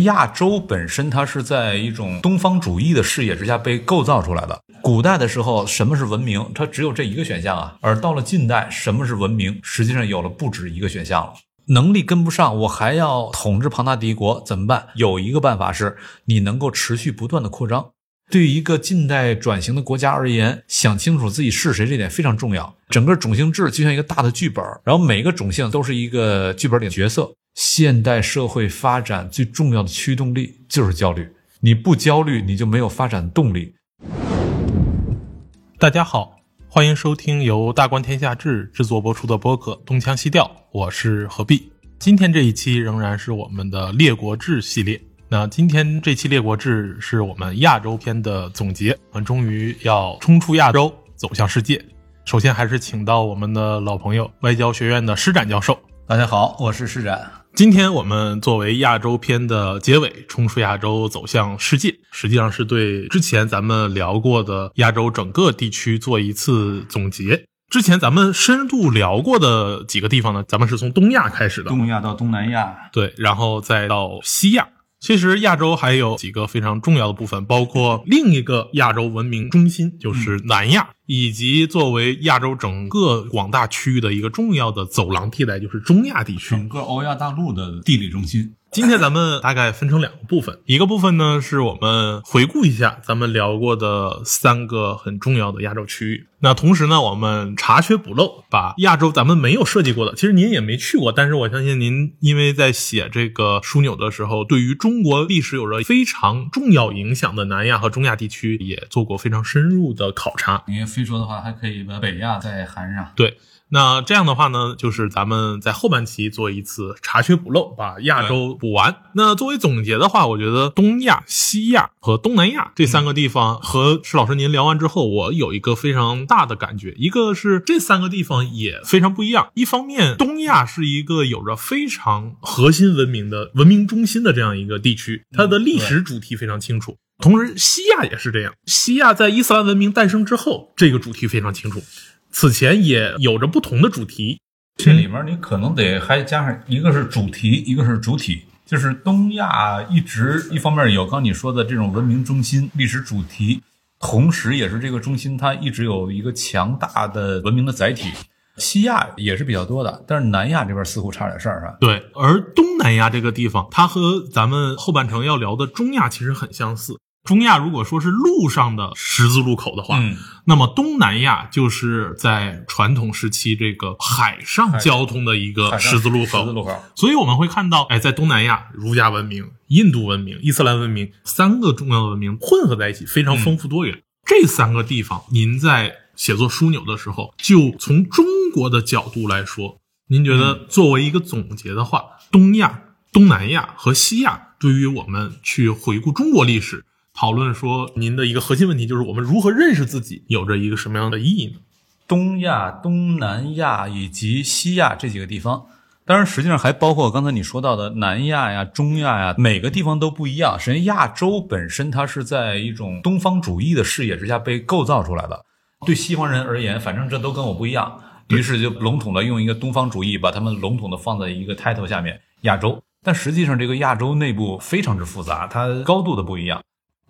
亚洲本身它是在一种东方主义的视野之下被构造出来的。古代的时候，什么是文明？它只有这一个选项啊。而到了近代，什么是文明？实际上有了不止一个选项了。能力跟不上，我还要统治庞大帝国，怎么办？有一个办法是，你能够持续不断的扩张。对于一个近代转型的国家而言，想清楚自己是谁，这点非常重要。整个种姓制就像一个大的剧本，然后每个种姓都是一个剧本里的角色。现代社会发展最重要的驱动力就是焦虑，你不焦虑，你就没有发展动力。大家好，欢迎收听由大观天下志制作播出的播客《东腔西调》，我是何必。今天这一期仍然是我们的列国志系列。那今天这期列国志是我们亚洲篇的总结，我们终于要冲出亚洲，走向世界。首先还是请到我们的老朋友外交学院的施展教授。大家好，我是施展。今天我们作为亚洲篇的结尾，冲出亚洲走向世界，实际上是对之前咱们聊过的亚洲整个地区做一次总结。之前咱们深度聊过的几个地方呢，咱们是从东亚开始的，东亚到东南亚，对，然后再到西亚。其实亚洲还有几个非常重要的部分，包括另一个亚洲文明中心，就是南亚，以及作为亚洲整个广大区域的一个重要的走廊地带，就是中亚地区，整个欧亚大陆的地理中心。今天咱们大概分成两个部分，一个部分呢是我们回顾一下咱们聊过的三个很重要的亚洲区域。那同时呢，我们查缺补漏，把亚洲咱们没有涉及过的，其实您也没去过，但是我相信您因为在写这个枢纽的时候，对于中国历史有着非常重要影响的南亚和中亚地区也做过非常深入的考察。因为非洲的话，还可以把北亚再含上。对。那这样的话呢，就是咱们在后半期做一次查缺补漏，把亚洲补完。那作为总结的话，我觉得东亚、西亚和东南亚这三个地方，和施老师您聊完之后，我有一个非常大的感觉，一个是这三个地方也非常不一样。一方面，东亚是一个有着非常核心文明的文明中心的这样一个地区，它的历史主题非常清楚。同时，西亚也是这样，西亚在伊斯兰文明诞生之后，这个主题非常清楚。此前也有着不同的主题，这里面你可能得还加上一个是主题，一个是主体。就是东亚一直一方面有刚你说的这种文明中心历史主题，同时也是这个中心它一直有一个强大的文明的载体。西亚也是比较多的，但是南亚这边似乎差点事儿，是吧？对，而东南亚这个地方，它和咱们后半程要聊的中亚其实很相似。中亚如果说是陆上的十字路口的话，嗯，那么东南亚就是在传统时期这个海上交通的一个十字路口。十字路口。所以我们会看到，哎，在东南亚，儒家文明、印度文明、伊斯兰文明三个重要的文明混合在一起，非常丰富多元。这三个地方，您在写作枢纽的时候，就从中国的角度来说，您觉得作为一个总结的话，东亚、东南亚和西亚，对于我们去回顾中国历史。讨论说，您的一个核心问题就是我们如何认识自己，有着一个什么样的意义呢？东亚、东南亚以及西亚这几个地方，当然实际上还包括刚才你说到的南亚呀、中亚呀，每个地方都不一样。首先，亚洲本身它是在一种东方主义的视野之下被构造出来的。对西方人而言，反正这都跟我不一样，于是就笼统的用一个东方主义把他们笼统的放在一个 title 下面——亚洲。但实际上，这个亚洲内部非常之复杂，它高度的不一样。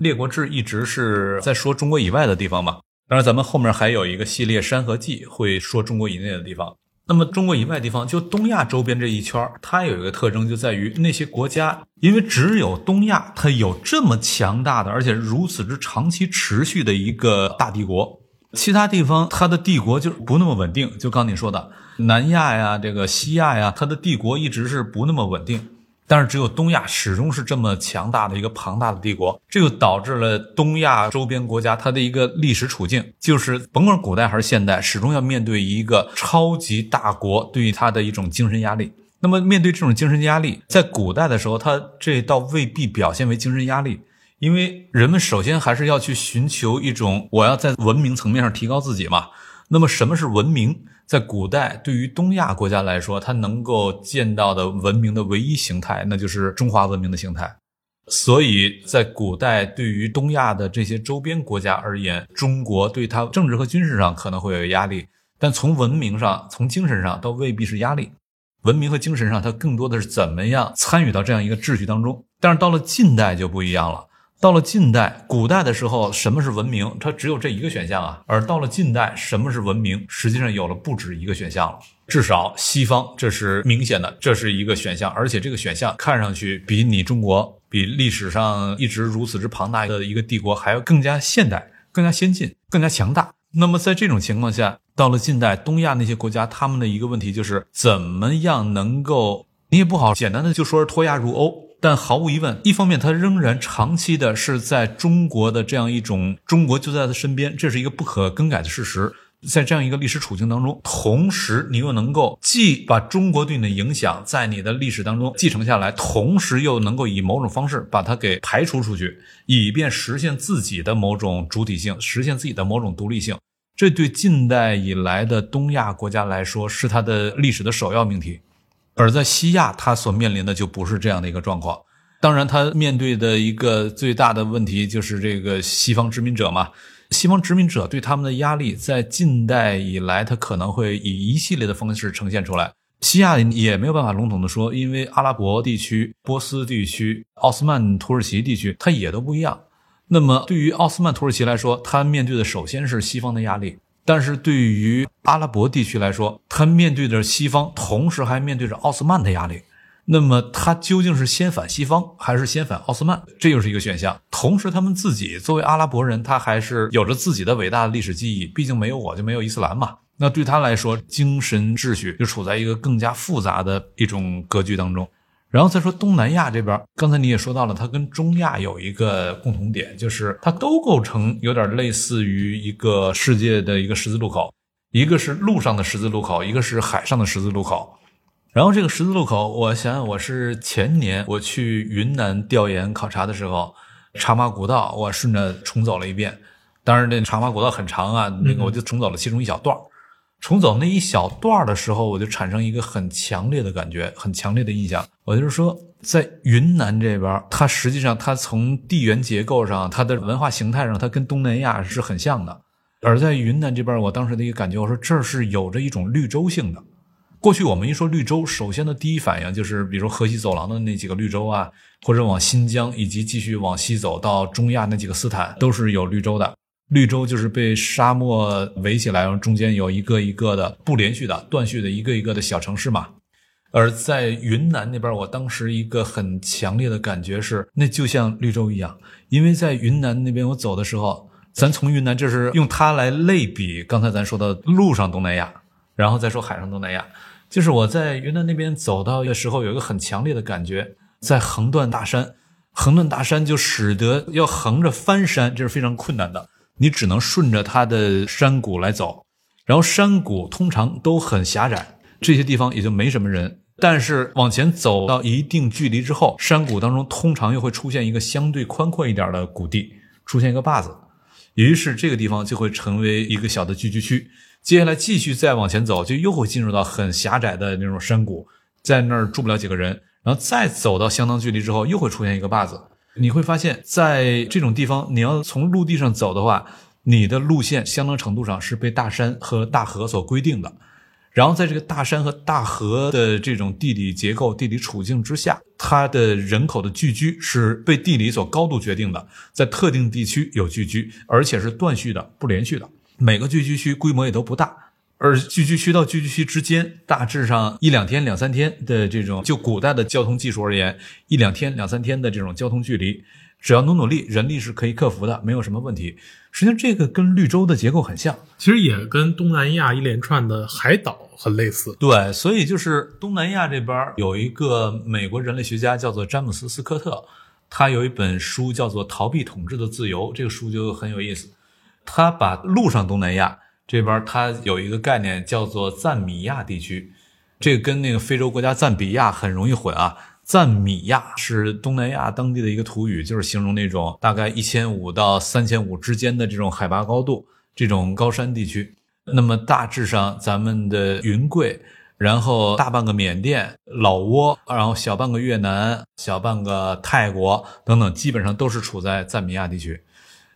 列国志一直是在说中国以外的地方嘛，当然咱们后面还有一个系列《山河记》会说中国以内的地方。那么中国以外地方，就东亚周边这一圈它有一个特征，就在于那些国家，因为只有东亚它有这么强大的，而且如此之长期持续的一个大帝国，其他地方它的帝国就不那么稳定。就刚你说的，南亚呀，这个西亚呀，它的帝国一直是不那么稳定。但是只有东亚始终是这么强大的一个庞大的帝国，这就导致了东亚周边国家它的一个历史处境，就是甭管古代还是现代，始终要面对一个超级大国对于它的一种精神压力。那么面对这种精神压力，在古代的时候，它这倒未必表现为精神压力，因为人们首先还是要去寻求一种我要在文明层面上提高自己嘛。那么什么是文明？在古代，对于东亚国家来说，它能够见到的文明的唯一形态，那就是中华文明的形态。所以在古代，对于东亚的这些周边国家而言，中国对它政治和军事上可能会有压力，但从文明上、从精神上，都未必是压力。文明和精神上，它更多的是怎么样参与到这样一个秩序当中。但是到了近代就不一样了。到了近代，古代的时候，什么是文明？它只有这一个选项啊。而到了近代，什么是文明？实际上有了不止一个选项了。至少西方这是明显的，这是一个选项，而且这个选项看上去比你中国，比历史上一直如此之庞大的一个帝国还要更加现代、更加先进、更加强大。那么在这种情况下，到了近代，东亚那些国家，他们的一个问题就是怎么样能够，你也不好简单的就说是脱亚入欧。但毫无疑问，一方面它仍然长期的是在中国的这样一种中国就在他身边，这是一个不可更改的事实。在这样一个历史处境当中，同时你又能够既把中国对你的影响在你的历史当中继承下来，同时又能够以某种方式把它给排除出去，以便实现自己的某种主体性，实现自己的某种独立性。这对近代以来的东亚国家来说，是它的历史的首要命题。而在西亚，他所面临的就不是这样的一个状况。当然，他面对的一个最大的问题就是这个西方殖民者嘛。西方殖民者对他们的压力，在近代以来，他可能会以一系列的方式呈现出来。西亚也没有办法笼统的说，因为阿拉伯地区、波斯地区、奥斯曼土耳其地区，它也都不一样。那么，对于奥斯曼土耳其来说，它面对的首先是西方的压力。但是对于阿拉伯地区来说，他面对着西方，同时还面对着奥斯曼的压力。那么他究竟是先反西方，还是先反奥斯曼？这又是一个选项。同时，他们自己作为阿拉伯人，他还是有着自己的伟大的历史记忆。毕竟没有我就没有伊斯兰嘛。那对他来说，精神秩序就处在一个更加复杂的一种格局当中。然后再说东南亚这边，刚才你也说到了，它跟中亚有一个共同点，就是它都构成有点类似于一个世界的一个十字路口，一个是陆上的十字路口，一个是海上的十字路口。然后这个十字路口，我想想，我是前年我去云南调研考察的时候，茶马古道我顺着重走了一遍，当然那茶马古道很长啊，那个我就重走了其中一小段重走那一小段的时候，我就产生一个很强烈的感觉，很强烈的印象。我就是说，在云南这边，它实际上它从地缘结构上、它的文化形态上，它跟东南亚是很像的。而在云南这边，我当时的一个感觉，我说这儿是有着一种绿洲性的。过去我们一说绿洲，首先的第一反应就是，比如河西走廊的那几个绿洲啊，或者往新疆以及继续往西走到中亚那几个斯坦，都是有绿洲的。绿洲就是被沙漠围起来，然后中间有一个一个的不连续的、断续的一个一个的小城市嘛。而在云南那边，我当时一个很强烈的感觉是，那就像绿洲一样。因为在云南那边我走的时候，咱从云南这是用它来类比刚才咱说的陆上东南亚，然后再说海上东南亚，就是我在云南那边走到的时候，有一个很强烈的感觉，在横断大山，横断大山就使得要横着翻山，这是非常困难的。你只能顺着它的山谷来走，然后山谷通常都很狭窄，这些地方也就没什么人。但是往前走到一定距离之后，山谷当中通常又会出现一个相对宽阔一点的谷地，出现一个坝子，于是这个地方就会成为一个小的聚居区。接下来继续再往前走，就又会进入到很狭窄的那种山谷，在那儿住不了几个人。然后再走到相当距离之后，又会出现一个坝子。你会发现在这种地方，你要从陆地上走的话，你的路线相当程度上是被大山和大河所规定的。然后在这个大山和大河的这种地理结构、地理处境之下，它的人口的聚居是被地理所高度决定的，在特定地区有聚居，而且是断续的、不连续的，每个聚居区规模也都不大。而聚居区到聚居区之间，大致上一两天、两三天的这种，就古代的交通技术而言，一两天、两三天的这种交通距离，只要努努力，人力是可以克服的，没有什么问题。实际上，这个跟绿洲的结构很像，其实也跟东南亚一连串的海岛很类似。对，所以就是东南亚这边有一个美国人类学家叫做詹姆斯·斯科特，他有一本书叫做《逃避统治的自由》，这个书就很有意思，他把陆上东南亚。这边它有一个概念叫做赞米亚地区，这个跟那个非洲国家赞比亚很容易混啊。赞米亚是东南亚当地的一个土语，就是形容那种大概一千五到三千五之间的这种海拔高度，这种高山地区。那么大致上，咱们的云贵，然后大半个缅甸、老挝，然后小半个越南、小半个泰国等等，基本上都是处在赞米亚地区。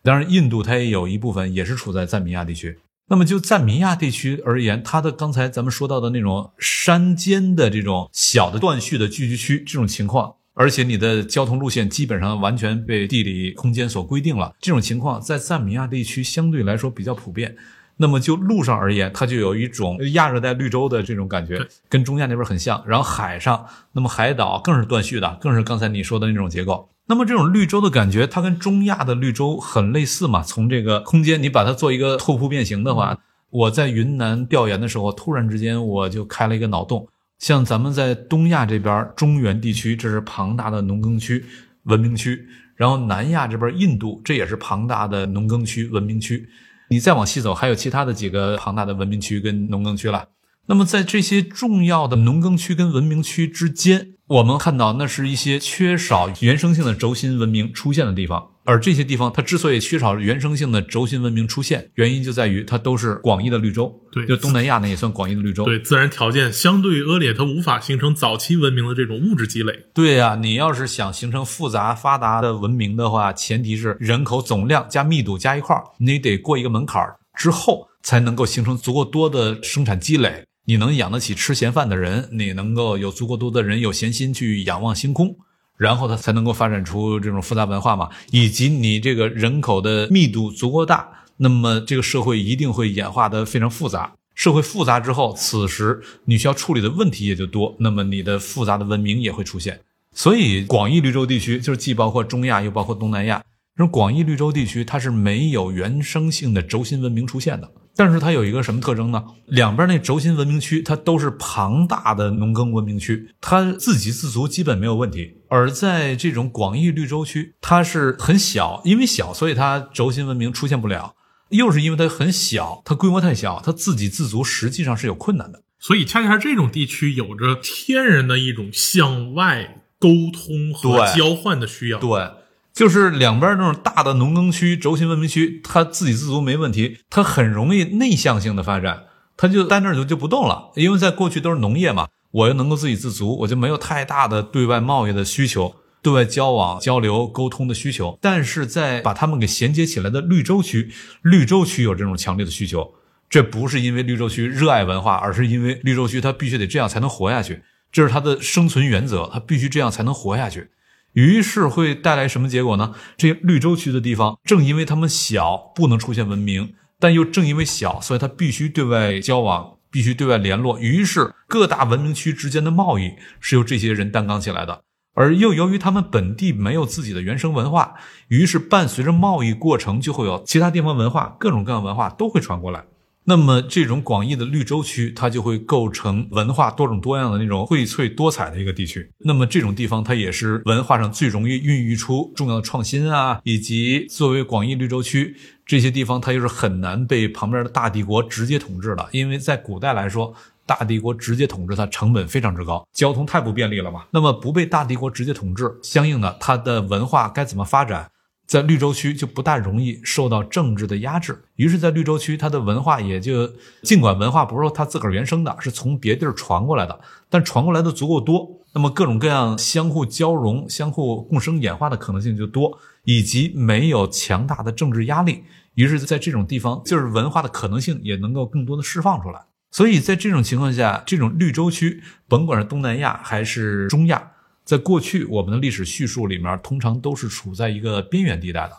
当然，印度它也有一部分也是处在赞米亚地区。那么就赞米亚地区而言，它的刚才咱们说到的那种山间的这种小的断续的聚居区这种情况，而且你的交通路线基本上完全被地理空间所规定了。这种情况在赞米亚地区相对来说比较普遍。那么就路上而言，它就有一种亚热带绿洲的这种感觉，跟中亚那边很像。然后海上，那么海岛更是断续的，更是刚才你说的那种结构。那么这种绿洲的感觉，它跟中亚的绿洲很类似嘛？从这个空间，你把它做一个拓扑变形的话，我在云南调研的时候，突然之间我就开了一个脑洞。像咱们在东亚这边中原地区，这是庞大的农耕区、文明区；然后南亚这边印度，这也是庞大的农耕区、文明区。你再往西走，还有其他的几个庞大的文明区跟农耕区了。那么在这些重要的农耕区跟文明区之间，我们看到那是一些缺少原生性的轴心文明出现的地方。而这些地方它之所以缺少原生性的轴心文明出现，原因就在于它都是广义的绿洲。对，就东南亚呢也算广义的绿洲。对，自然条件相对恶劣，它无法形成早期文明的这种物质积累。对呀，你要是想形成复杂发达的文明的话，前提是人口总量加密度加一块儿，你得过一个门槛儿之后，才能够形成足够多的生产积累。你能养得起吃闲饭的人，你能够有足够多的人有闲心去仰望星空。然后它才能够发展出这种复杂文化嘛，以及你这个人口的密度足够大，那么这个社会一定会演化的非常复杂。社会复杂之后，此时你需要处理的问题也就多，那么你的复杂的文明也会出现。所以，广义绿洲地区就是既包括中亚又包括东南亚。这种广义绿洲地区，它是没有原生性的轴心文明出现的。但是它有一个什么特征呢？两边那轴心文明区，它都是庞大的农耕文明区，它自给自足基本没有问题。而在这种广义绿洲区，它是很小，因为小，所以它轴心文明出现不了。又是因为它很小，它规模太小，它自给自足实际上是有困难的。所以恰恰这种地区有着天然的一种向外沟通和交换的需要。对。就是两边那种大的农耕区、轴心文明区，它自给自足没问题，它很容易内向性的发展，它就在那儿就就不动了，因为在过去都是农业嘛，我又能够自给自足，我就没有太大的对外贸易的需求、对外交往、交流、沟通的需求。但是在把它们给衔接起来的绿洲区，绿洲区有这种强烈的需求，这不是因为绿洲区热爱文化，而是因为绿洲区它必须得这样才能活下去，这是它的生存原则，它必须这样才能活下去。于是会带来什么结果呢？这些绿洲区的地方，正因为它们小，不能出现文明，但又正因为小，所以它必须对外交往，必须对外联络。于是各大文明区之间的贸易是由这些人担纲起来的，而又由于他们本地没有自己的原生文化，于是伴随着贸易过程，就会有其他地方文化，各种各样文化都会传过来。那么，这种广义的绿洲区，它就会构成文化多种多样的那种荟萃多彩的一个地区。那么，这种地方它也是文化上最容易孕育出重要的创新啊，以及作为广义绿洲区这些地方，它又是很难被旁边的大帝国直接统治的，因为在古代来说，大帝国直接统治它成本非常之高，交通太不便利了嘛。那么，不被大帝国直接统治，相应的它的文化该怎么发展？在绿洲区就不大容易受到政治的压制，于是，在绿洲区，它的文化也就尽管文化不是说它自个儿原生的，是从别地儿传过来的，但传过来的足够多，那么各种各样相互交融、相互共生演化的可能性就多，以及没有强大的政治压力，于是，在这种地方，就是文化的可能性也能够更多的释放出来。所以在这种情况下，这种绿洲区，甭管是东南亚还是中亚。在过去，我们的历史叙述里面，通常都是处在一个边缘地带的。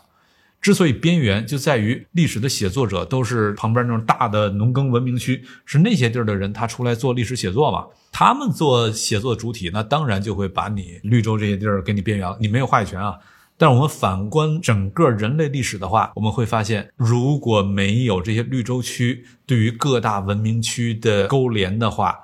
之所以边缘，就在于历史的写作者都是旁边那种大的农耕文明区，是那些地儿的人，他出来做历史写作嘛。他们做写作主体，那当然就会把你绿洲这些地儿给你边缘了，你没有话语权啊。但是我们反观整个人类历史的话，我们会发现，如果没有这些绿洲区对于各大文明区的勾连的话，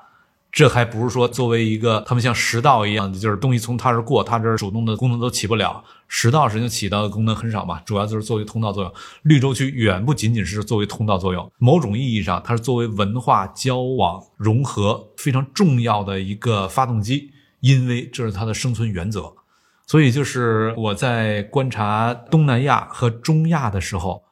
这还不是说作为一个他们像食道一样的，就是东西从它这儿过，它这儿主动的功能都起不了。食道实际上起到的功能很少嘛，主要就是作为通道作用。绿洲区远不仅仅是作为通道作用，某种意义上它是作为文化交往融合非常重要的一个发动机，因为这是它的生存原则。所以就是我在观察东南亚和中亚的时候，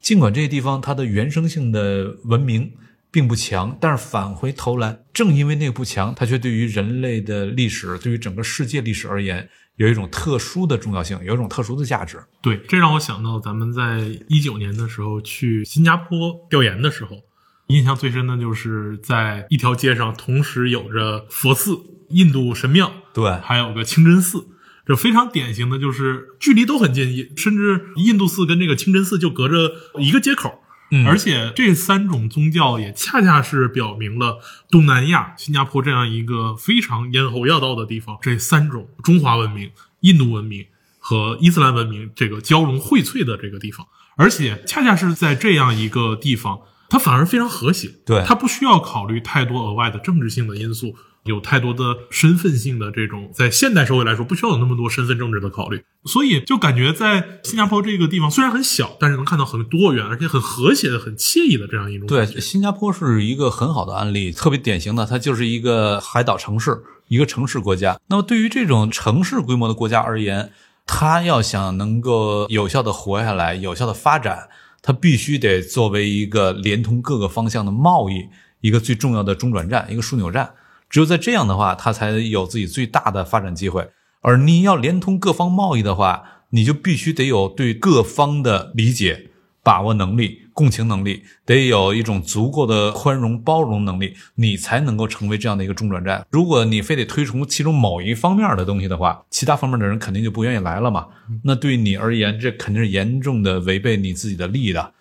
尽管这些地方它的原生性的文明。并不强，但是返回头来，正因为那个不强，它却对于人类的历史，对于整个世界历史而言，有一种特殊的重要性，有一种特殊的价值。对，这让我想到咱们在一九年的时候去新加坡调研的时候，印象最深的就是在一条街上同时有着佛寺、印度神庙，对，还有个清真寺。这非常典型的就是距离都很近，甚至印度寺跟这个清真寺就隔着一个街口。嗯而且这三种宗教也恰恰是表明了东南亚、新加坡这样一个非常咽喉要道的地方，这三种中华文明、印度文明和伊斯兰文明这个交融荟萃的这个地方。而且恰恰是在这样一个地方，它反而非常和谐。对它不需要考虑太多额外的政治性的因素，有太多的身份性的这种，在现代社会来说，不需要有那么多身份政治的考虑。所以就感觉在新加坡这个地方虽然很小，但是能看到很多元而且很和谐的、很惬意的这样一种对新加坡是一个很好的案例，特别典型的，它就是一个海岛城市，一个城市国家。那么对于这种城市规模的国家而言，它要想能够有效的活下来、有效的发展，它必须得作为一个连通各个方向的贸易一个最重要的中转站，一个枢纽站。只有在这样的话，它才有自己最大的发展机会。而你要连通各方贸易的话，你就必须得有对各方的理解、把握能力、共情能力，得有一种足够的宽容包容能力，你才能够成为这样的一个中转站。如果你非得推崇其中某一方面的东西的话，其他方面的人肯定就不愿意来了嘛。那对你而言，这肯定是严重的违背你自己的利益的。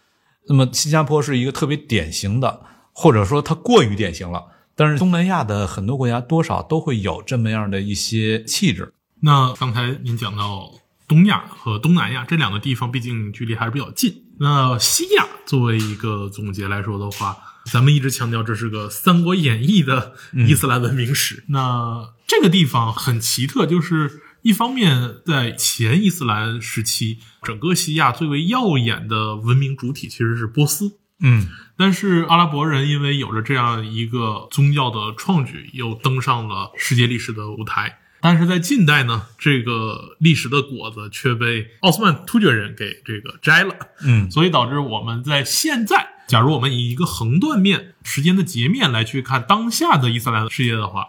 那么新加坡是一个特别典型的，或者说它过于典型了。但是东南亚的很多国家多少都会有这么样的一些气质。那刚才您讲到东亚和东南亚这两个地方，毕竟距离还是比较近。那西亚作为一个总结来说的话，咱们一直强调这是个《三国演义》的伊斯兰文明史。那这个地方很奇特，就是一方面在前伊斯兰时期，整个西亚最为耀眼的文明主体其实是波斯。嗯，但是阿拉伯人因为有着这样一个宗教的创举，又登上了世界历史的舞台。但是在近代呢，这个历史的果子却被奥斯曼突厥人给这个摘了，嗯，所以导致我们在现在，假如我们以一个横断面、时间的截面来去看当下的伊斯兰世界的话，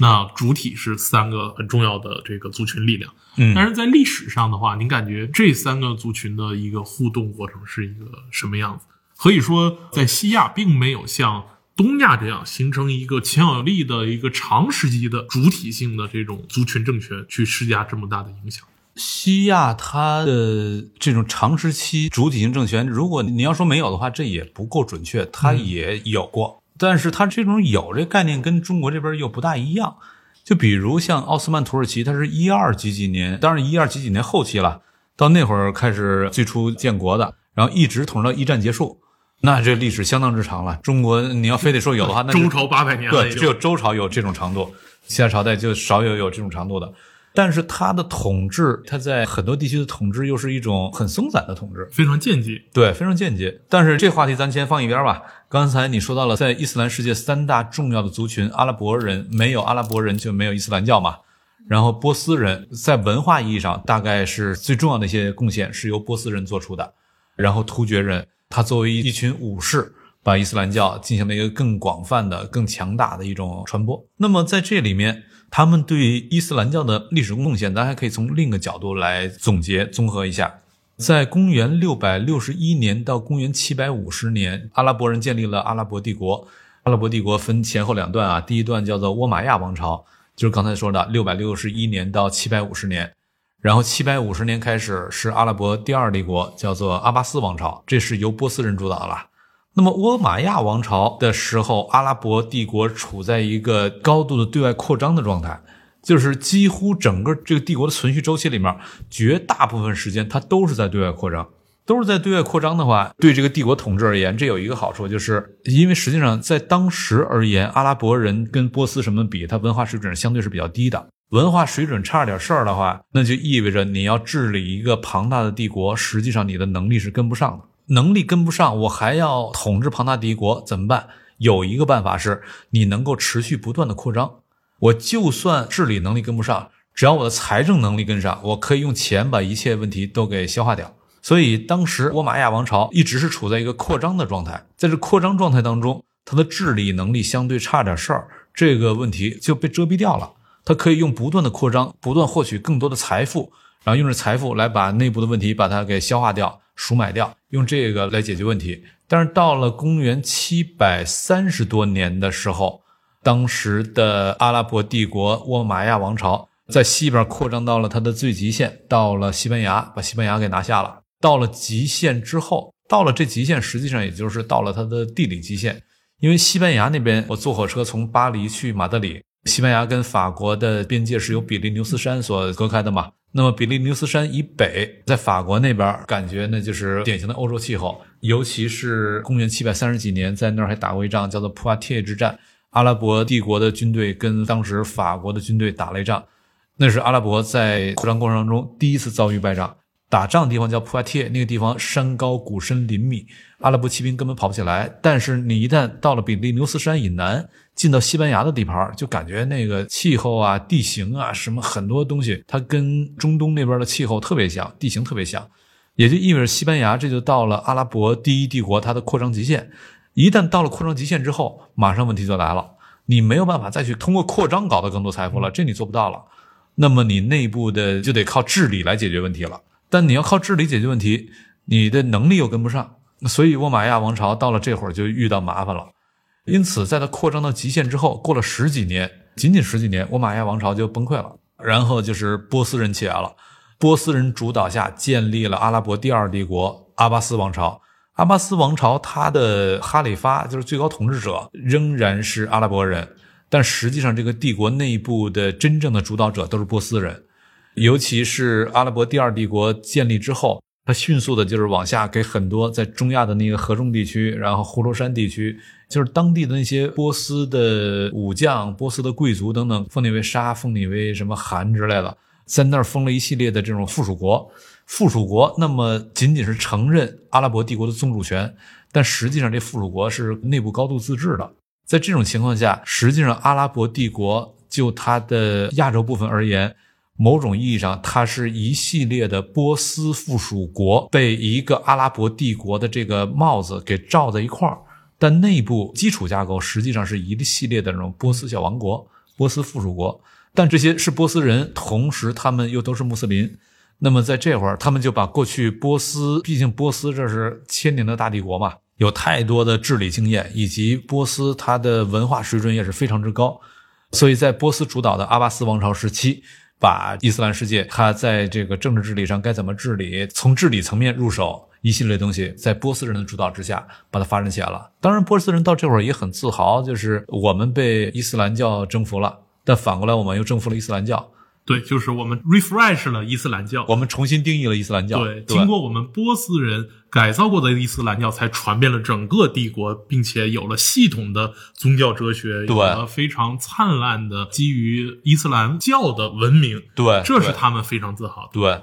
那主体是三个很重要的这个族群力量。嗯但是在历史上的话，您感觉这三个族群的一个互动过程是一个什么样子？可以说，在西亚并没有像东亚这样形成一个强有力的一个长时期的主体性的这种族群政权去施加这么大的影响。西亚它的这种长时期主体性政权，如果你要说没有的话，这也不够准确，它也有过，但是它这种有这概念跟中国这边又不大一样。就比如像奥斯曼土耳其，它是一二几几年，当然一二几几年后期了，到那会儿开始最初建国的，然后一直统治到一战结束，那这历史相当之长了。中国你要非得说有的话，那周朝八百年，对，只有周朝有这种长度，其他朝代就少有有这种长度的。但是它的统治，它在很多地区的统治又是一种很松散的统治，非常间接。对，非常间接。但是这话题咱先放一边吧。刚才你说到了，在伊斯兰世界三大重要的族群，阿拉伯人没有阿拉伯人就没有伊斯兰教嘛。然后波斯人在文化意义上大概是最重要的一些贡献是由波斯人做出的。然后突厥人，他作为一群武士，把伊斯兰教进行了一个更广泛的、更强大的一种传播。那么在这里面，他们对伊斯兰教的历史贡献，咱还可以从另一个角度来总结、综合一下。在公元六百六十一年到公元七百五十年，阿拉伯人建立了阿拉伯帝国。阿拉伯帝国分前后两段啊，第一段叫做倭马亚王朝，就是刚才说的六百六十一年到七百五十年。然后七百五十年开始是阿拉伯第二帝国，叫做阿巴斯王朝，这是由波斯人主导了。那么倭马亚王朝的时候，阿拉伯帝国处在一个高度的对外扩张的状态，就是几乎整个这个帝国的存续周期里面，绝大部分时间它都是在对外扩张。都是在对外扩张的话，对这个帝国统治而言，这有一个好处，就是因为实际上在当时而言，阿拉伯人跟波斯什么比，它文化水准相对是比较低的。文化水准差点事儿的话，那就意味着你要治理一个庞大的帝国，实际上你的能力是跟不上的。能力跟不上，我还要统治庞大帝国怎么办？有一个办法是，你能够持续不断的扩张。我就算治理能力跟不上，只要我的财政能力跟上，我可以用钱把一切问题都给消化掉。所以当时倭马亚王朝一直是处在一个扩张的状态，在这扩张状态当中，它的治理能力相对差点事儿，这个问题就被遮蔽掉了。它可以用不断的扩张，不断获取更多的财富，然后用这财富来把内部的问题把它给消化掉、赎买掉，用这个来解决问题。但是到了公元七百三十多年的时候，当时的阿拉伯帝国倭马亚王朝在西边扩张到了它的最极限，到了西班牙，把西班牙给拿下了。到了极限之后，到了这极限，实际上也就是到了它的地理极限，因为西班牙那边，我坐火车从巴黎去马德里，西班牙跟法国的边界是由比利牛斯山所隔开的嘛。那么比利牛斯山以北，在法国那边，感觉那就是典型的欧洲气候，尤其是公元七百三十几年，在那儿还打过一仗，叫做普瓦提耶之战。阿拉伯帝国的军队跟当时法国的军队打了一仗，那是阿拉伯在扩张过程当中第一次遭遇败仗。打仗的地方叫普瓦提，那个地方山高谷深林密，阿拉伯骑兵根本跑不起来。但是你一旦到了比利牛斯山以南，进到西班牙的地盘，就感觉那个气候啊、地形啊，什么很多东西，它跟中东那边的气候特别像，地形特别像，也就意味着西班牙这就到了阿拉伯第一帝国它的扩张极限。一旦到了扩张极限之后，马上问题就来了，你没有办法再去通过扩张搞到更多财富了，这你做不到了。那么你内部的就得靠治理来解决问题了。但你要靠治理解决问题，你的能力又跟不上，所以沃玛亚王朝到了这会儿就遇到麻烦了。因此，在它扩张到极限之后，过了十几年，仅仅十几年，沃玛亚王朝就崩溃了。然后就是波斯人起来了，波斯人主导下建立了阿拉伯第二帝国阿巴斯王朝。阿巴斯王朝他的哈里发就是最高统治者，仍然是阿拉伯人，但实际上这个帝国内部的真正的主导者都是波斯人。尤其是阿拉伯第二帝国建立之后，它迅速的就是往下给很多在中亚的那个河中地区，然后呼罗珊地区，就是当地的那些波斯的武将、波斯的贵族等等，封你为沙，封你为什么汗之类的，在那儿封了一系列的这种附属国。附属国那么仅仅是承认阿拉伯帝国的宗主权，但实际上这附属国是内部高度自治的。在这种情况下，实际上阿拉伯帝国就它的亚洲部分而言。某种意义上，它是一系列的波斯附属国被一个阿拉伯帝国的这个帽子给罩在一块儿，但内部基础架构实际上是一系列的这种波斯小王国、波斯附属国。但这些是波斯人，同时他们又都是穆斯林。那么在这会儿，他们就把过去波斯，毕竟波斯这是千年的大帝国嘛，有太多的治理经验，以及波斯它的文化水准也是非常之高，所以在波斯主导的阿巴斯王朝时期。把伊斯兰世界，它在这个政治治理上该怎么治理，从治理层面入手，一系列东西，在波斯人的主导之下，把它发展起来了。当然，波斯人到这会儿也很自豪，就是我们被伊斯兰教征服了，但反过来我们又征服了伊斯兰教。对，就是我们 refresh 了伊斯兰教，我们重新定义了伊斯兰教。对，经过我们波斯人改造过的伊斯兰教，才传遍了整个帝国，并且有了系统的宗教哲学，有了非常灿烂的基于伊斯兰教的文明。对，这是他们非常自豪的。对，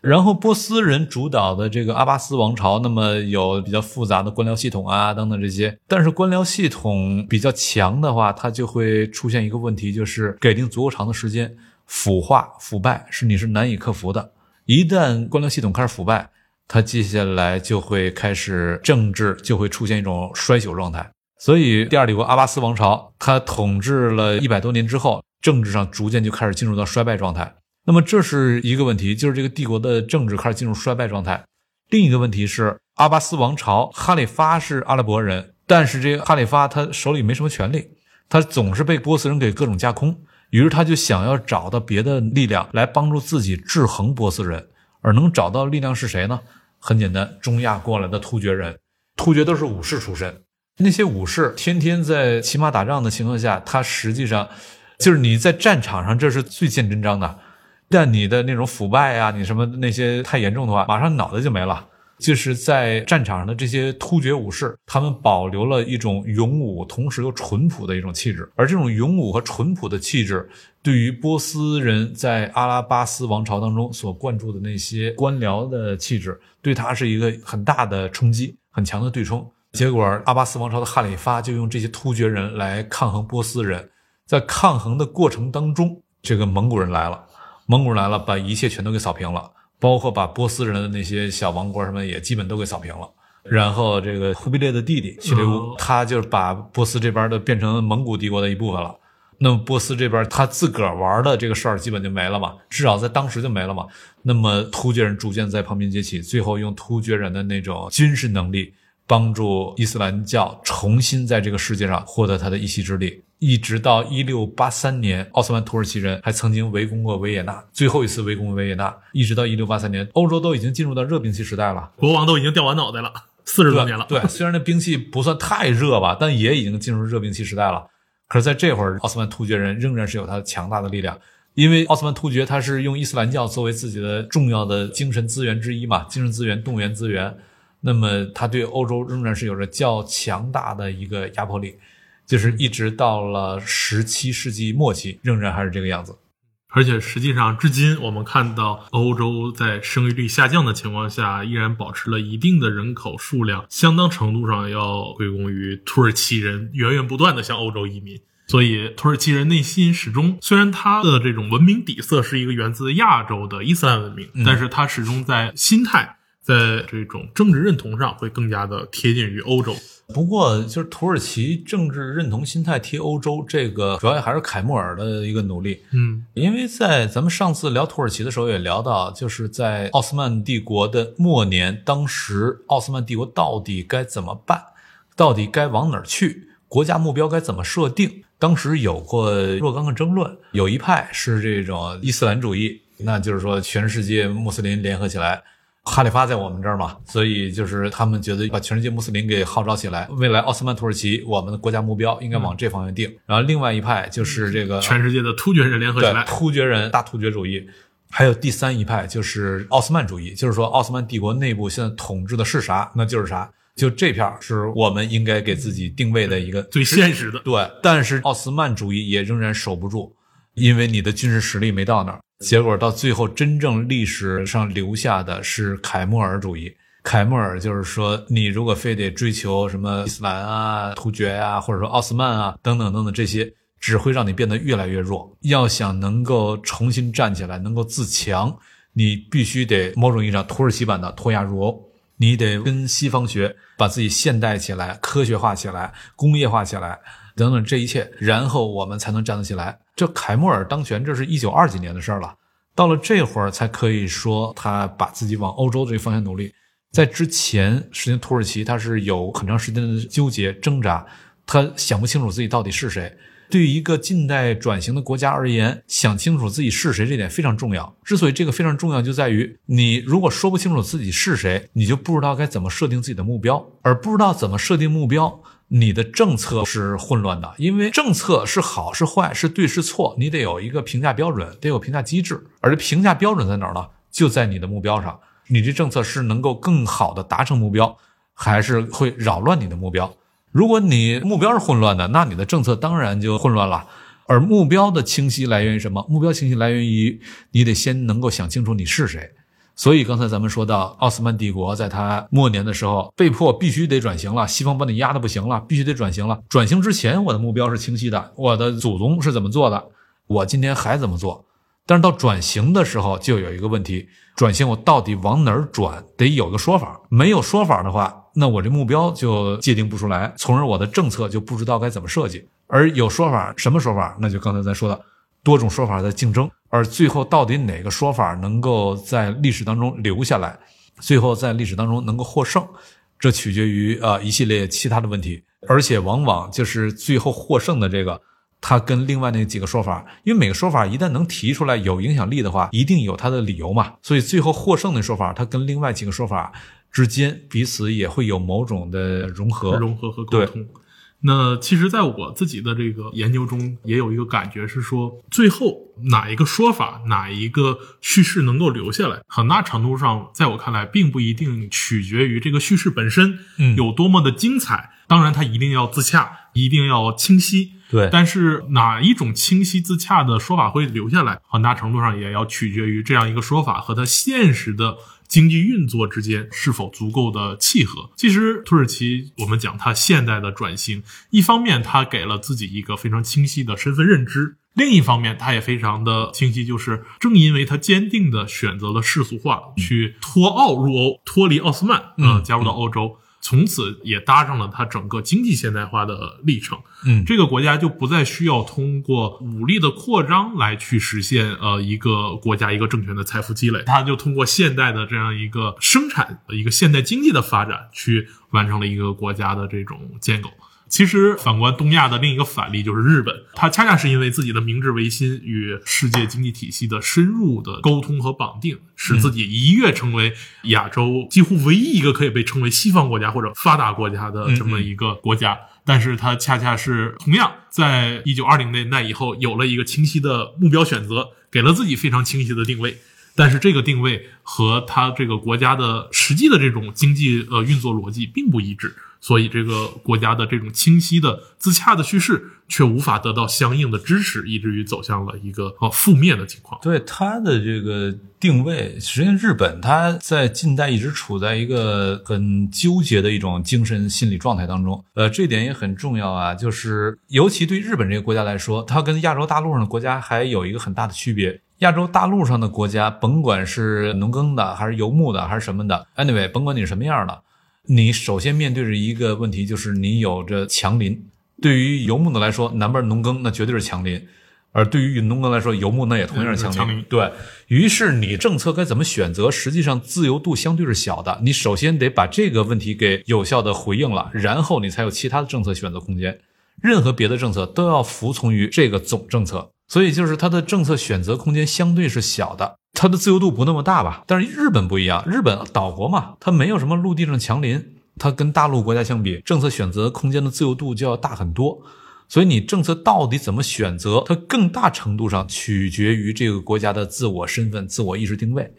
然后波斯人主导的这个阿巴斯王朝，那么有比较复杂的官僚系统啊，等等这些。但是官僚系统比较强的话，它就会出现一个问题，就是给定足够长的时间。腐化、腐败是你是难以克服的。一旦官僚系统开始腐败，它接下来就会开始政治就会出现一种衰朽状态。所以，第二帝国阿巴斯王朝，它统治了一百多年之后，政治上逐渐就开始进入到衰败状态。那么，这是一个问题，就是这个帝国的政治开始进入衰败状态。另一个问题是，阿巴斯王朝哈里发是阿拉伯人，但是这个哈里发他手里没什么权利，他总是被波斯人给各种架空。于是他就想要找到别的力量来帮助自己制衡波斯人，而能找到力量是谁呢？很简单，中亚过来的突厥人，突厥都是武士出身，那些武士天天在骑马打仗的情况下，他实际上就是你在战场上这是最见真章的，但你的那种腐败啊，你什么那些太严重的话，马上脑袋就没了。就是在战场上的这些突厥武士，他们保留了一种勇武，同时又淳朴的一种气质。而这种勇武和淳朴的气质，对于波斯人在阿拉巴斯王朝当中所灌注的那些官僚的气质，对他是一个很大的冲击，很强的对冲。结果，阿巴斯王朝的哈里发就用这些突厥人来抗衡波斯人。在抗衡的过程当中，这个蒙古人来了，蒙古人来了，把一切全都给扫平了。包括把波斯人的那些小王国什么也基本都给扫平了，然后这个忽必烈的弟弟谢列乌，他就把波斯这边的变成蒙古帝国的一部分了。那么波斯这边他自个儿玩的这个事儿基本就没了嘛，至少在当时就没了嘛。那么突厥人逐渐在旁边崛起，最后用突厥人的那种军事能力帮助伊斯兰教重新在这个世界上获得他的一席之地。一直到一六八三年，奥斯曼土耳其人还曾经围攻过维也纳，最后一次围攻维也纳，一直到一六八三年，欧洲都已经进入到热兵器时代了。国王都已经掉完脑袋了，四十多年了。对，虽然那兵器不算太热吧，但也已经进入热兵器时代了。可是在这会儿，奥斯曼突厥人仍然是有他强大的力量，因为奥斯曼突厥他是用伊斯兰教作为自己的重要的精神资源之一嘛，精神资源、动员资源。那么他对欧洲仍然是有着较强大的一个压迫力。就是一直到了十七世纪末期，仍然还是这个样子。而且实际上，至今我们看到欧洲在生育率下降的情况下，依然保持了一定的人口数量，相当程度上要归功于土耳其人源源不断的向欧洲移民。所以，土耳其人内心始终，虽然他的这种文明底色是一个源自亚洲的伊斯兰文明，但是他始终在心态，在这种政治认同上会更加的贴近于欧洲。不过，就是土耳其政治认同心态贴欧洲，这个主要还是凯末尔的一个努力。嗯，因为在咱们上次聊土耳其的时候也聊到，就是在奥斯曼帝国的末年，当时奥斯曼帝国到底该怎么办，到底该往哪儿去，国家目标该怎么设定？当时有过若干个争论，有一派是这种伊斯兰主义，那就是说全世界穆斯林联合起来。哈里发在我们这儿嘛，所以就是他们觉得把全世界穆斯林给号召起来，未来奥斯曼土耳其我们的国家目标应该往这方面定。然后另外一派就是这个全世界的突厥人联合起来，突厥人大突厥主义。还有第三一派就是奥斯曼主义，就是说奥斯曼帝国内部现在统治的是啥，那就是啥。就这片是我们应该给自己定位的一个最现实的。对，但是奥斯曼主义也仍然守不住，因为你的军事实力没到那儿。结果到最后，真正历史上留下的是凯末尔主义。凯末尔就是说，你如果非得追求什么伊斯兰啊、突厥啊，或者说奥斯曼啊等等等等这些，只会让你变得越来越弱。要想能够重新站起来，能够自强，你必须得某种意义上土耳其版的脱亚入欧，你得跟西方学，把自己现代起来、科学化起来、工业化起来。等等，这一切，然后我们才能站得起来。这凯末尔当权，这是一九二几年的事儿了。到了这会儿，才可以说他把自己往欧洲这个方向努力。在之前，实际上土耳其他是有很长时间的纠结挣扎，他想不清楚自己到底是谁。对于一个近代转型的国家而言，想清楚自己是谁这点非常重要。之所以这个非常重要，就在于你如果说不清楚自己是谁，你就不知道该怎么设定自己的目标，而不知道怎么设定目标。你的政策是混乱的，因为政策是好是坏是对是错，你得有一个评价标准，得有评价机制。而这评价标准在哪儿呢？就在你的目标上。你这政策是能够更好的达成目标，还是会扰乱你的目标？如果你目标是混乱的，那你的政策当然就混乱了。而目标的清晰来源于什么？目标清晰来源于你得先能够想清楚你是谁。所以刚才咱们说到，奥斯曼帝国在它末年的时候，被迫必须得转型了。西方把你压的不行了，必须得转型了。转型之前，我的目标是清晰的，我的祖宗是怎么做的，我今天还怎么做。但是到转型的时候，就有一个问题：转型我到底往哪儿转？得有个说法。没有说法的话，那我这目标就界定不出来，从而我的政策就不知道该怎么设计。而有说法，什么说法？那就刚才咱说的。多种说法的竞争，而最后到底哪个说法能够在历史当中留下来，最后在历史当中能够获胜，这取决于啊一系列其他的问题，而且往往就是最后获胜的这个，它跟另外那几个说法，因为每个说法一旦能提出来有影响力的话，一定有它的理由嘛，所以最后获胜的说法，它跟另外几个说法之间彼此也会有某种的融合、融合和沟通。那其实，在我自己的这个研究中，也有一个感觉是说，最后哪一个说法、哪一个叙事能够留下来，很大程度上，在我看来，并不一定取决于这个叙事本身有多么的精彩。当然，它一定要自洽，一定要清晰。对，但是哪一种清晰自洽的说法会留下来，很大程度上也要取决于这样一个说法和它现实的。经济运作之间是否足够的契合？其实土耳其，我们讲它现代的转型，一方面它给了自己一个非常清晰的身份认知，另一方面它也非常的清晰，就是正因为它坚定的选择了世俗化，去脱奥入欧，脱离奥斯曼，嗯，加入到欧洲。从此也搭上了它整个经济现代化的历程。嗯，这个国家就不再需要通过武力的扩张来去实现呃一个国家一个政权的财富积累，它就通过现代的这样一个生产一个现代经济的发展去完成了一个国家的这种建构。其实反观东亚的另一个反例就是日本，它恰恰是因为自己的明治维新与世界经济体系的深入的沟通和绑定，使自己一跃成为亚洲几乎唯一一个可以被称为西方国家或者发达国家的这么一个国家。但是它恰恰是同样在一九二零年代以后有了一个清晰的目标选择，给了自己非常清晰的定位。但是这个定位和它这个国家的实际的这种经济呃运作逻辑并不一致。所以，这个国家的这种清晰的、自洽的叙事却无法得到相应的支持，以至于走向了一个呃负面的情况。对它的这个定位，实际上日本它在近代一直处在一个很纠结的一种精神心理状态当中。呃，这点也很重要啊，就是尤其对日本这个国家来说，它跟亚洲大陆上的国家还有一个很大的区别。亚洲大陆上的国家，甭管是农耕的，还是游牧的，还是什么的，anyway，甭管你什么样的。你首先面对着一个问题，就是你有着强邻。对于游牧的来说，南边农耕那绝对是强邻；而对于农耕来说，游牧那也同样是强邻。对于是，你政策该怎么选择，实际上自由度相对是小的。你首先得把这个问题给有效的回应了，然后你才有其他的政策选择空间。任何别的政策都要服从于这个总政策，所以就是它的政策选择空间相对是小的。它的自由度不那么大吧？但是日本不一样，日本岛国嘛，它没有什么陆地上强邻，它跟大陆国家相比，政策选择空间的自由度就要大很多。所以你政策到底怎么选择，它更大程度上取决于这个国家的自我身份、自我意识定位。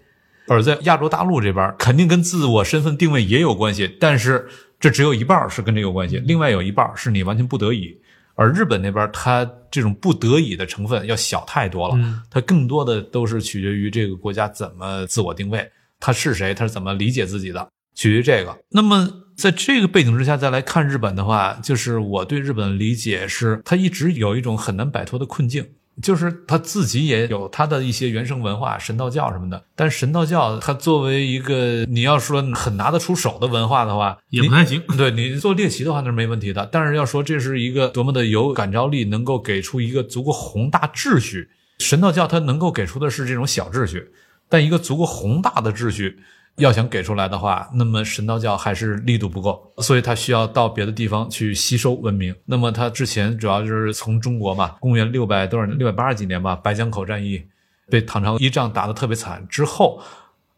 而在亚洲大陆这边，肯定跟自我身份定位也有关系，但是这只有一半是跟这有关系，另外有一半是你完全不得已。而日本那边，它这种不得已的成分要小太多了，它更多的都是取决于这个国家怎么自我定位，他是谁，他是怎么理解自己的，取决于这个。那么在这个背景之下再来看日本的话，就是我对日本理解是，它一直有一种很难摆脱的困境。就是他自己也有他的一些原生文化，神道教什么的。但神道教它作为一个你要说很拿得出手的文化的话，也不太行。对你做猎奇的话那是没问题的。但是要说这是一个多么的有感召力，能够给出一个足够宏大秩序，神道教它能够给出的是这种小秩序，但一个足够宏大的秩序。要想给出来的话，那么神道教还是力度不够，所以他需要到别的地方去吸收文明。那么他之前主要就是从中国嘛，公元六百多少年，六百八十几年吧，白江口战役被唐朝一仗打得特别惨，之后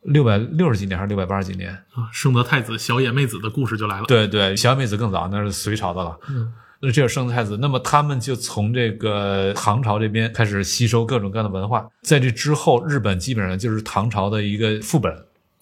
六百六十几年还是六百八十几年啊，圣德太子小野妹子的故事就来了。对对，小野妹子更早，那是隋朝的了。嗯，那这是圣德太子，那么他们就从这个唐朝这边开始吸收各种各样的文化，在这之后，日本基本上就是唐朝的一个副本。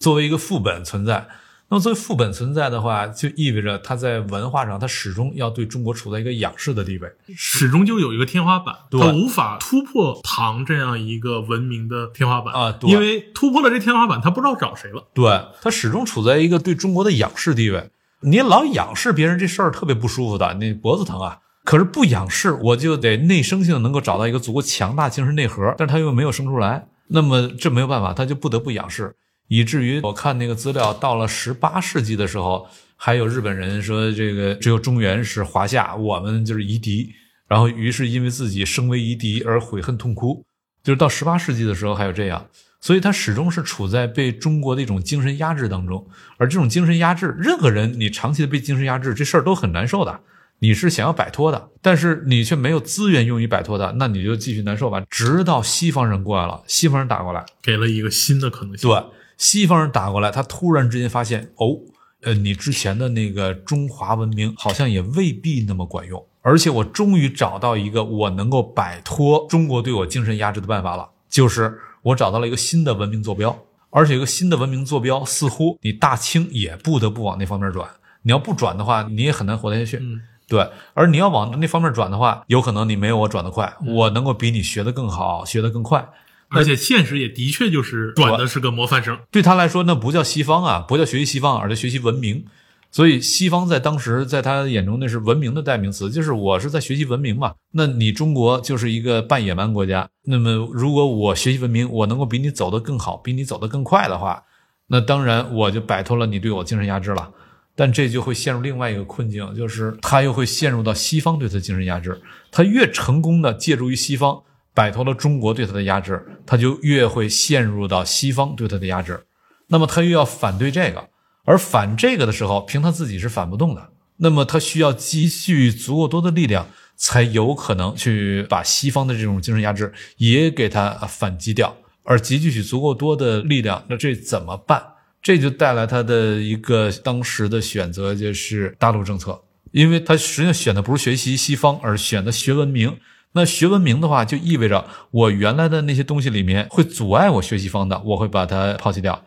作为一个副本存在，那么作为副本存在的话，就意味着它在文化上，它始终要对中国处在一个仰视的地位，始终就有一个天花板，它无法突破唐这样一个文明的天花板啊，因为突破了这天花板，他不知道找谁了。对，他始终处在一个对中国的仰视地位，你老仰视别人这事儿特别不舒服的，你脖子疼啊。可是不仰视，我就得内生性能够找到一个足够强大精神内核，但是他又没有生出来，那么这没有办法，他就不得不仰视。以至于我看那个资料，到了十八世纪的时候，还有日本人说这个只有中原是华夏，我们就是夷狄，然后于是因为自己身为夷狄而悔恨痛哭。就是到十八世纪的时候还有这样，所以他始终是处在被中国的一种精神压制当中。而这种精神压制，任何人你长期的被精神压制，这事儿都很难受的。你是想要摆脱的，但是你却没有资源用于摆脱的，那你就继续难受吧。直到西方人过来了，西方人打过来，给了一个新的可能性。对。西方人打过来，他突然之间发现，哦，呃，你之前的那个中华文明好像也未必那么管用，而且我终于找到一个我能够摆脱中国对我精神压制的办法了，就是我找到了一个新的文明坐标，而且一个新的文明坐标似乎你大清也不得不往那方面转，你要不转的话，你也很难活得下去。嗯，对，而你要往那方面转的话，有可能你没有我转得快，我能够比你学得更好，学得更快。而且现实也的确就是转的是个模范生，对他来说那不叫西方啊，不叫学习西方，而是学习文明。所以西方在当时在他眼中那是文明的代名词，就是我是在学习文明嘛。那你中国就是一个半野蛮国家，那么如果我学习文明，我能够比你走得更好，比你走得更快的话，那当然我就摆脱了你对我精神压制了。但这就会陷入另外一个困境，就是他又会陷入到西方对他精神压制。他越成功的借助于西方。摆脱了中国对他的压制，他就越会陷入到西方对他的压制。那么他又要反对这个，而反这个的时候，凭他自己是反不动的。那么他需要积蓄足够多的力量，才有可能去把西方的这种精神压制也给他反击掉。而积蓄足够多的力量，那这怎么办？这就带来他的一个当时的选择，就是大陆政策，因为他实际上选的不是学习西方，而选的学文明。那学文明的话，就意味着我原来的那些东西里面会阻碍我学西方的，我会把它抛弃掉。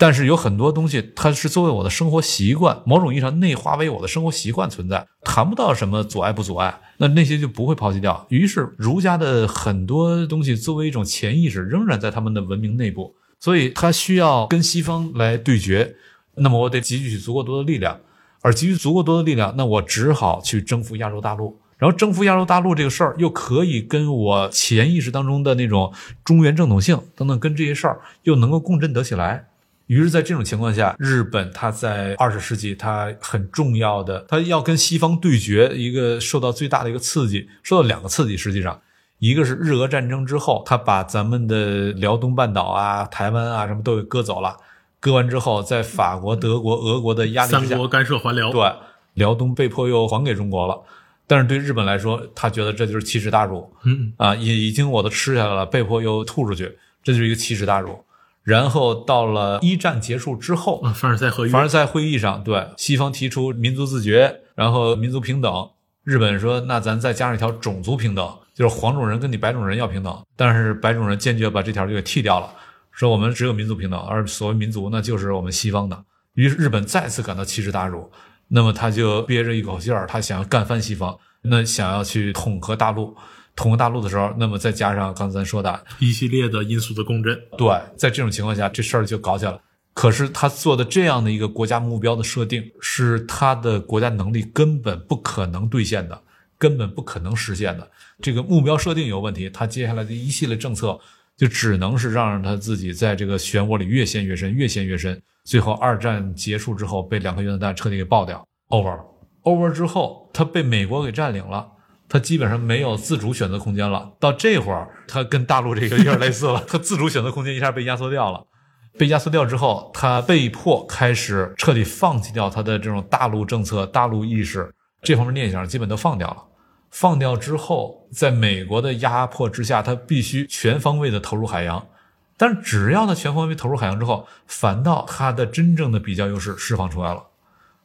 但是有很多东西，它是作为我的生活习惯，某种意义上内化为我的生活习惯存在，谈不到什么阻碍不阻碍，那那些就不会抛弃掉。于是儒家的很多东西作为一种潜意识，仍然在他们的文明内部，所以他需要跟西方来对决。那么我得积蓄足够多的力量，而积蓄足够多的力量，那我只好去征服亚洲大陆。然后征服亚洲大陆这个事儿，又可以跟我潜意识当中的那种中原正统性等等，跟这些事儿又能够共振得起来。于是，在这种情况下，日本它在二十世纪，它很重要的，它要跟西方对决，一个受到最大的一个刺激，受到两个刺激。实际上，一个是日俄战争之后，他把咱们的辽东半岛啊、台湾啊什么都给割走了，割完之后，在法国、德国、俄国的压力之下，三国干涉还辽，对，辽东被迫又还给中国了。但是对日本来说，他觉得这就是奇耻大辱，嗯啊，已已经我都吃下来了，被迫又吐出去，这就是一个奇耻大辱。然后到了一战结束之后，啊，凡尔赛合约，凡尔赛会议上，对西方提出民族自决，然后民族平等，日本说那咱再加上一条种族平等，就是黄种人跟你白种人要平等，但是白种人坚决把这条就给剃掉了，说我们只有民族平等，而所谓民族呢就是我们西方的。于是日本再次感到奇耻大辱，那么他就憋着一口气儿，他想要干翻西方，那想要去统合大陆。统合大陆的时候，那么再加上刚才咱说的一系列的因素的共振，对，在这种情况下，这事儿就搞起来了。可是他做的这样的一个国家目标的设定，是他的国家能力根本不可能兑现的，根本不可能实现的。这个目标设定有问题，他接下来的一系列政策就只能是让他自己在这个漩涡里越陷越深，越陷越深。最后二战结束之后，被两颗原子弹彻底给爆掉，over over 之后，他被美国给占领了。他基本上没有自主选择空间了。到这会儿，他跟大陆这个有点类似了，他自主选择空间一下被压缩掉了。被压缩掉之后，他被迫开始彻底放弃掉他的这种大陆政策、大陆意识这方面念想，基本都放掉了。放掉之后，在美国的压迫之下，他必须全方位的投入海洋。但是，只要他全方位投入海洋之后，反倒他的真正的比较优势释放出来了。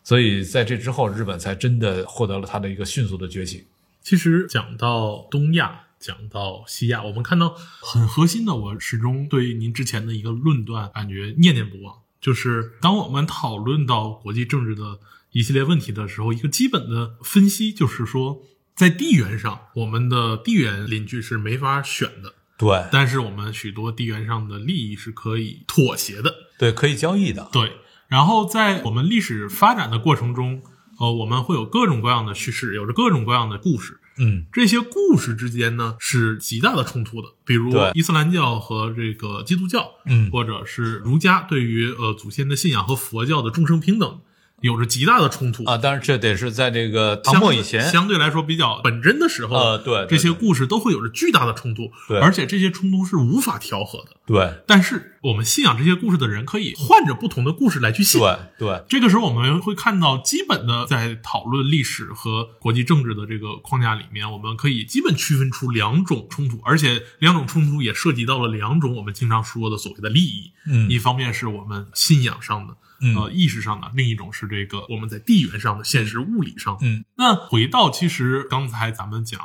所以，在这之后，日本才真的获得了他的一个迅速的崛起。其实讲到东亚，讲到西亚，我们看到很核心的，我始终对您之前的一个论断感觉念念不忘，就是当我们讨论到国际政治的一系列问题的时候，一个基本的分析就是说，在地缘上，我们的地缘邻居是没法选的，对。但是我们许多地缘上的利益是可以妥协的，对，可以交易的。对。然后在我们历史发展的过程中，呃，我们会有各种各样的叙事，有着各种各样的故事。嗯，这些故事之间呢是极大的冲突的，比如伊斯兰教和这个基督教，嗯。或者是儒家对于呃祖先的信仰和佛教的众生平等有着极大的冲突。啊，当然这得是在这个唐末以前。相对来说比较本真的时候，呃对对这些故事都会有着巨大的冲突，对而且这些冲突是无法调和的。对但是我们信仰这些故事的人可以换着不同的故事来去信。对对这个时候，我们会看到，基本的在讨论历史和国际政治的这个框架里面，我们可以基本区分出两种冲突，而且两种冲突也涉及到了两种我们经常说的所谓的利益。嗯一方面是我们信仰上的，嗯呃，意识上的；另一种是这个我们在地缘上的现实物理上的。嗯那回到其实刚才咱们讲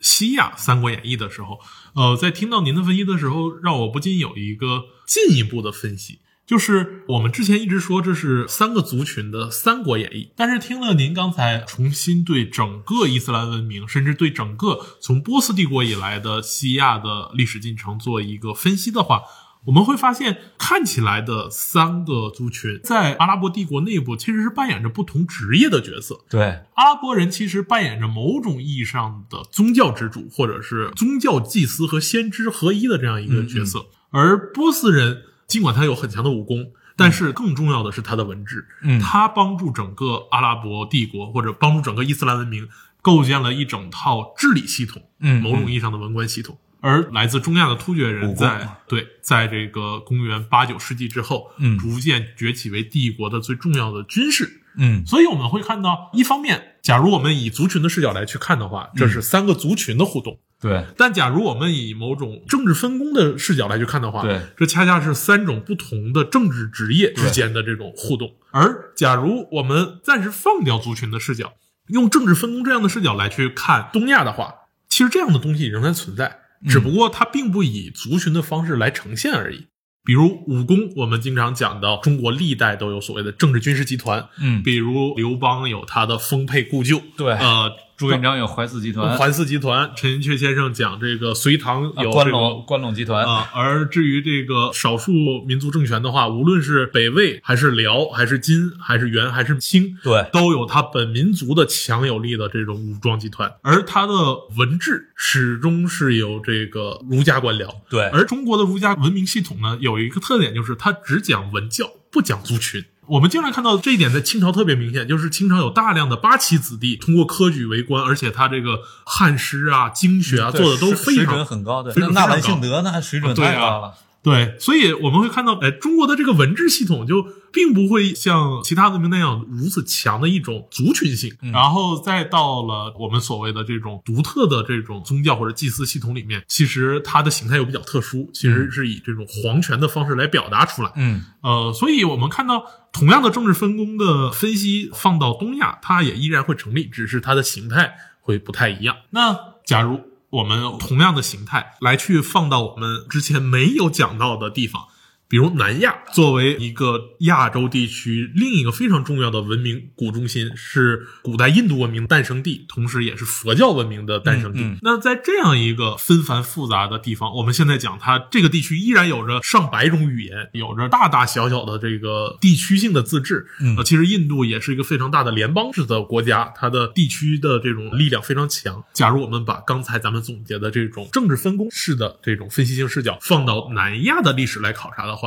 西亚《三国演义》的时候，呃，在听到您的分析的时候，让我不禁有一个进一步的分析，就是我们之前一直说这是三个族群的《三国演义》，但是听了您刚才重新对整个伊斯兰文明，甚至对整个从波斯帝国以来的西亚的历史进程做一个分析的话，我们会发现，看起来的三个族群在阿拉伯帝国内部其实是扮演着不同职业的角色。对阿拉伯人其实扮演着某种意义上的宗教之主，或者是宗教祭司和先知合一的这样一个角色。而波斯人尽管他有很强的武功，但是更重要的是他的文治。嗯他帮助整个阿拉伯帝国或者帮助整个伊斯兰文明构建了一整套治理系统，嗯某种意义上的文官系统。而来自中亚的突厥人在对，在这个公元八九世纪之后，嗯。逐渐崛起为帝国的最重要的军事。嗯。所以我们会看到，一方面，假如我们以族群的视角来去看的话，这是三个族群的互动；对，但假如我们以某种政治分工的视角来去看的话，对。这恰恰是三种不同的政治职业之间的这种互动。而假如我们暂时放掉族群的视角，用政治分工这样的视角来去看东亚的话，其实这样的东西仍然存在，只不过它并不以族群的方式来呈现而已。比如武功，我们经常讲到中国历代都有所谓的政治军事集团，嗯比如刘邦有他的丰沛故旧，对呃，朱元璋有淮泗集团，淮四集团，陈寅恪先生讲这个隋唐啊有这个关陇关陇集团，啊，而至于这个少数民族政权的话，无论是北魏还是辽，还是金，还是元，还是清，对都有他本民族的强有力的这种武装集团，而他的文治始终是有这个儒家官僚。对而中国的儒家文明系统呢，有一个特点，就是它只讲文教，不讲族群。我们经常看到这一点，在清朝特别明显，就是清朝有大量的八旗子弟通过科举为官，而且他这个汉诗啊、经学啊对做的都非常准很高的。那纳兰性德那水准太高了。对，所以我们会看到，哎，中国的这个文治系统就并不会像其他文明那样如此强的一种族群性，然后再到了我们所谓的这种独特的这种宗教或者祭祀系统里面，其实它的形态又比较特殊，其实是以这种皇权的方式来表达出来。嗯呃，所以我们看到同样的政治分工的分析放到东亚，它也依然会成立，只是它的形态会不太一样。那假如我们同样的形态来去放到我们之前没有讲到的地方，比如南亚作为一个亚洲地区另一个非常重要的文明古中心，是古代印度文明诞生地，同时也是佛教文明的诞生地。嗯嗯那在这样一个纷繁复杂的地方，我们现在讲它这个地区依然有着上百种语言，有着大大小小的这个地区性的自治。嗯呃，其实印度也是一个非常大的联邦制的国家，它的地区的这种力量非常强。假如我们把刚才咱们总结的这种政治分工式的这种分析性视角放到南亚的历史来考察的话，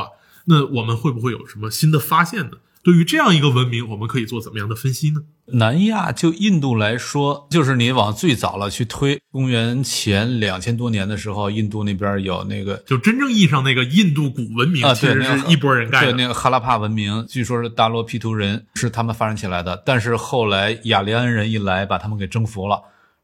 那我们会不会有什么新的发现呢？对于这样一个文明，我们可以做怎么样的分析呢？南亚就印度来说，就是你往最早了去推，公元前两千多年的时候，印度那边有那个就真正意义上那个印度古文明，啊，其实是一拨人盖对，那个哈拉帕文明，据说是大罗毗荼人是他们发展起来的，但是后来雅利安人一来，把他们给征服了。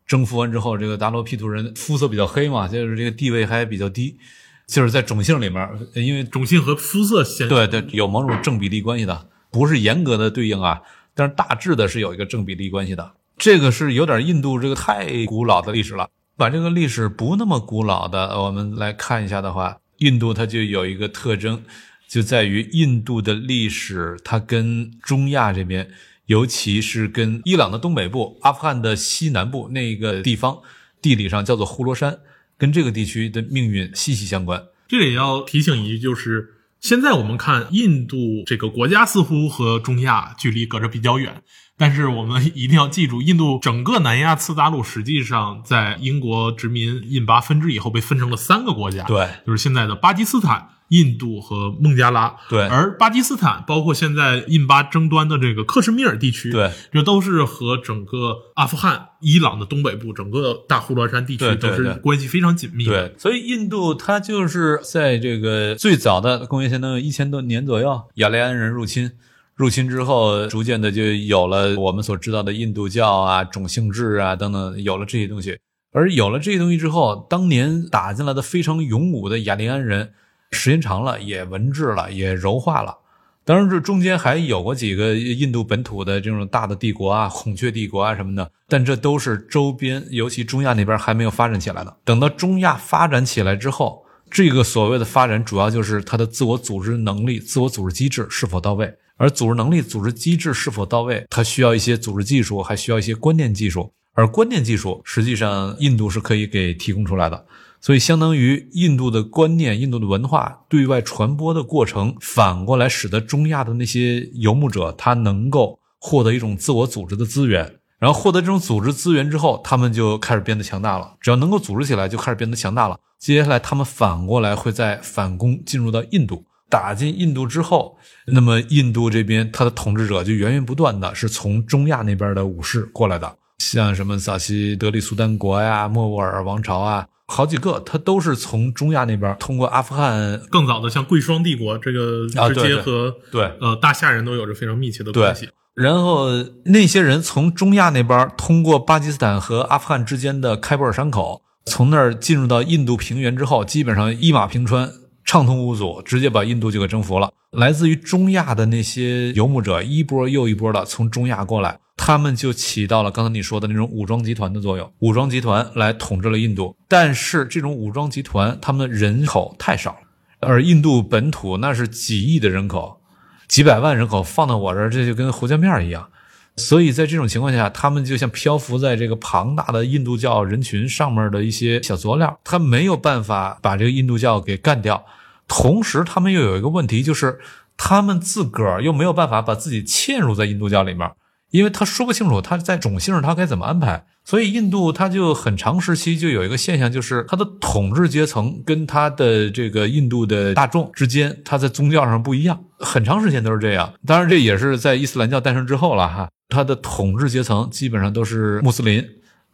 征服完之后，这个大罗毗荼人肤色比较黑嘛，就是这个地位还比较低，就是在种姓里面，因为种姓和肤色显对对有某种正比例关系的，不是严格的对应啊，但是大致的是有一个正比例关系的。这个是有点印度这个太古老的历史了。把这个历史不那么古老的，我们来看一下的话，印度它就有一个特征，就在于印度的历史，它跟中亚这边，尤其是跟伊朗的东北部、阿富汗的西南部那个地方，地理上叫做呼罗珊，跟这个地区的命运息息相关。这里要提醒一句，就是现在我们看印度这个国家似乎和中亚距离隔着比较远，但是我们一定要记住，印度整个南亚次大陆实际上在英国殖民印巴分支以后被分成了三个国家，对，就是现在的巴基斯坦。印度和孟加拉，对而巴基斯坦包括现在印巴争端的这个克什米尔地区，对，这都是和整个阿富汗、伊朗的东北部、整个大呼罗珊地区都是关系非常紧密的。对，所以印度它就是在这个最早的公元前能有一千多年左右，雅利安人入侵，入侵之后，逐渐的就有了我们所知道的印度教啊、种姓制啊等等，有了这些东西。而有了这些东西之后，当年打进来的非常勇武的雅利安人，时间长了也文治了，也柔化了。当然，这中间还有过几个印度本土的这种大的帝国啊，孔雀帝国啊什么的，但这都是周边，尤其中亚那边还没有发展起来的。等到中亚发展起来之后，这个所谓的发展，主要就是它的自我组织能力、自我组织机制是否到位。而组织能力、组织机制是否到位，它需要一些组织技术，还需要一些关键技术。而关键技术，实际上印度是可以给提供出来的。所以，相当于印度的观念、印度的文化对外传播的过程，反过来使得中亚的那些游牧者，他能够获得一种自我组织的资源。然后获得这种组织资源之后，他们就开始变得强大了。只要能够组织起来，就开始变得强大了。接下来，他们反过来会再反攻进入到印度，打进印度之后，那么印度这边他的统治者就源源不断的是从中亚那边的武士过来的，像什么萨西德里苏丹国呀、莫卧儿王朝啊。好几个，他都是从中亚那边通过阿富汗更早的像贵霜帝国，这个直接和对呃大夏人都有着非常密切的关系。然后那些人从中亚那边通过巴基斯坦和阿富汗之间的开伯尔山口，从那儿进入到印度平原之后，基本上一马平川，畅通无阻，直接把印度就给征服了。来自于中亚的那些游牧者，一波又一波的从中亚过来，他们就起到了刚才你说的那种武装集团的作用，武装集团来统治了印度。但是这种武装集团，他们人口太少了，而印度本土那是几亿的人口。几百万人口放到我这儿，这就跟胡椒面一样。所以在这种情况下，他们就像漂浮在这个庞大的印度教人群上面的一些小佐料，他没有办法把这个印度教给干掉。同时，他们又有一个问题，就是他们自个儿又没有办法把自己嵌入在印度教里面，因为他说不清楚他在种姓上他该怎么安排。所以，印度它就很长时期就有一个现象，就是它的统治阶层跟它的这个印度的大众之间，它在宗教上不一样，很长时间都是这样。当然，这也是在伊斯兰教诞生之后了哈。它的统治阶层基本上都是穆斯林，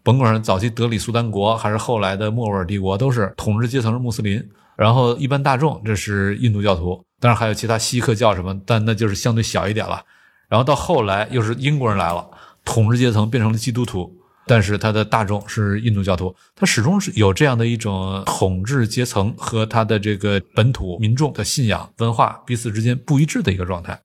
甭管是早期德里苏丹国还是后来的莫卧儿帝国，都是统治阶层是穆斯林。然后一般大众这是印度教徒，当然还有其他锡克教什么，但那就是相对小一点了。然后到后来又是英国人来了，统治阶层变成了基督徒。但是他的大众是印度教徒，他始终是有这样的一种统治阶层和他的这个本土民众的信仰文化彼此之间不一致的一个状态。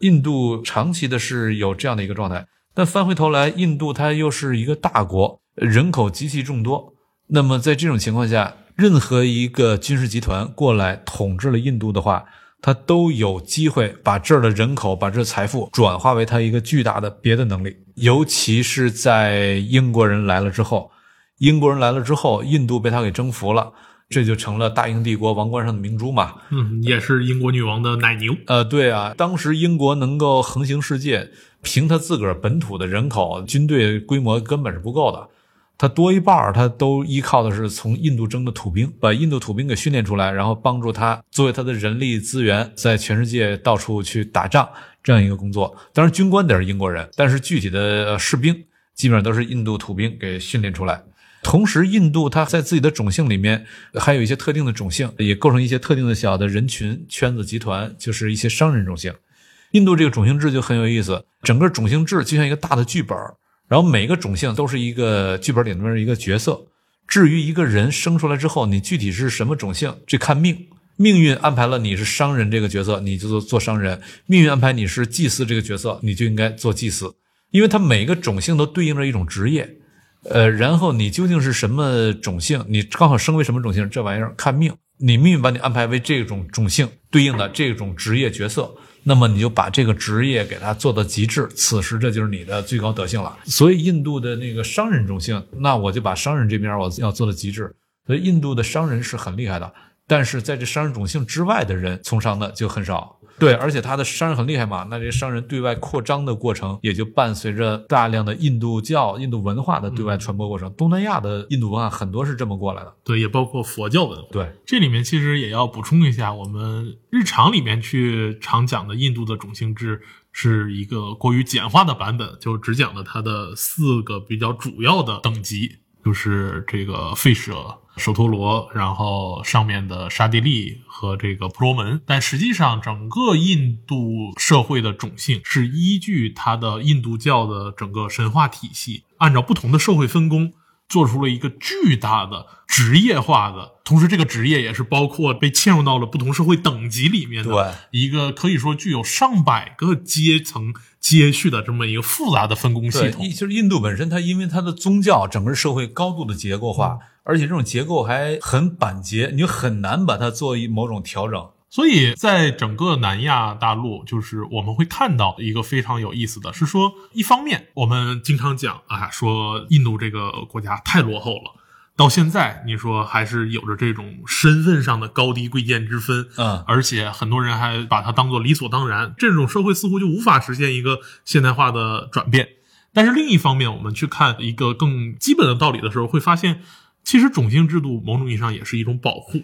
印度长期的是有这样的一个状态，但翻回头来，印度它又是一个大国，人口极其众多。那么在这种情况下，任何一个军事集团过来统治了印度的话，他都有机会把这儿的人口、把这财富转化为他一个巨大的别的能力。尤其是在英国人来了之后，英国人来了之后，印度被他给征服了，这就成了大英帝国王冠上的明珠嘛。嗯，也是英国女王的奶牛。呃，对啊，当时英国能够横行世界，凭他自个儿本土的人口、军队规模根本是不够的，他多一半儿他都依靠的是从印度征的土兵，把印度土兵给训练出来，然后帮助他作为他的人力资源，在全世界到处去打仗。这样一个工作，当然军官得是英国人，但是具体的士兵基本上都是印度土兵给训练出来。同时，印度它在自己的种姓里面还有一些特定的种姓，也构成一些特定的小的人群圈子集团，就是一些商人种姓。印度这个种姓制就很有意思，整个种姓制就像一个大的剧本，然后每个种姓都是一个剧本里面的一个角色。至于一个人生出来之后，你具体是什么种姓，这看命。命运安排了你是商人这个角色，你就做做商人；命运安排你是祭司这个角色，你就应该做祭司。因为它每个种姓都对应着一种职业，呃，然后你究竟是什么种姓，你刚好生为什么种姓，这玩意儿看命。你命运把你安排为这种种姓对应的这种职业角色，那么你就把这个职业给它做到极致，此时这就是你的最高德性了。所以印度的那个商人种姓，那我就把商人这边我要做到极致。所以印度的商人是很厉害的。但是在这商人种姓之外的人从商的就很少，对，而且他的商人很厉害嘛，那这商人对外扩张的过程也就伴随着大量的印度教、印度文化的对外传播过程。东南亚的印度文化很多是这么过来的，对，也包括佛教文化。对，这里面其实也要补充一下，我们日常里面去常讲的印度的种姓制是一个过于简化的版本，就只讲了它的四个比较主要的等级，就是这个吠舍。首陀罗，然后上面的刹帝利和这个婆罗门，但实际上整个印度社会的种姓是依据它的印度教的整个神话体系，按照不同的社会分工。做出了一个巨大的职业化的，同时这个职业也是包括被嵌入到了不同社会等级里面的一个可以说具有上百个阶层接续的这么一个复杂的分工系统。就是印度本身，它因为它的宗教整个社会高度的结构化，而且这种结构还很板结，你就很难把它做一某种调整。所以在整个南亚大陆，就是我们会看到一个非常有意思的是说，一方面我们经常讲啊，说印度这个国家太落后了，到现在你说还是有着这种身份上的高低贵贱之分，嗯，而且很多人还把它当做理所当然，这种社会似乎就无法实现一个现代化的转变。但是另一方面，我们去看一个更基本的道理的时候，会发现，其实种姓制度某种意义上也是一种保护。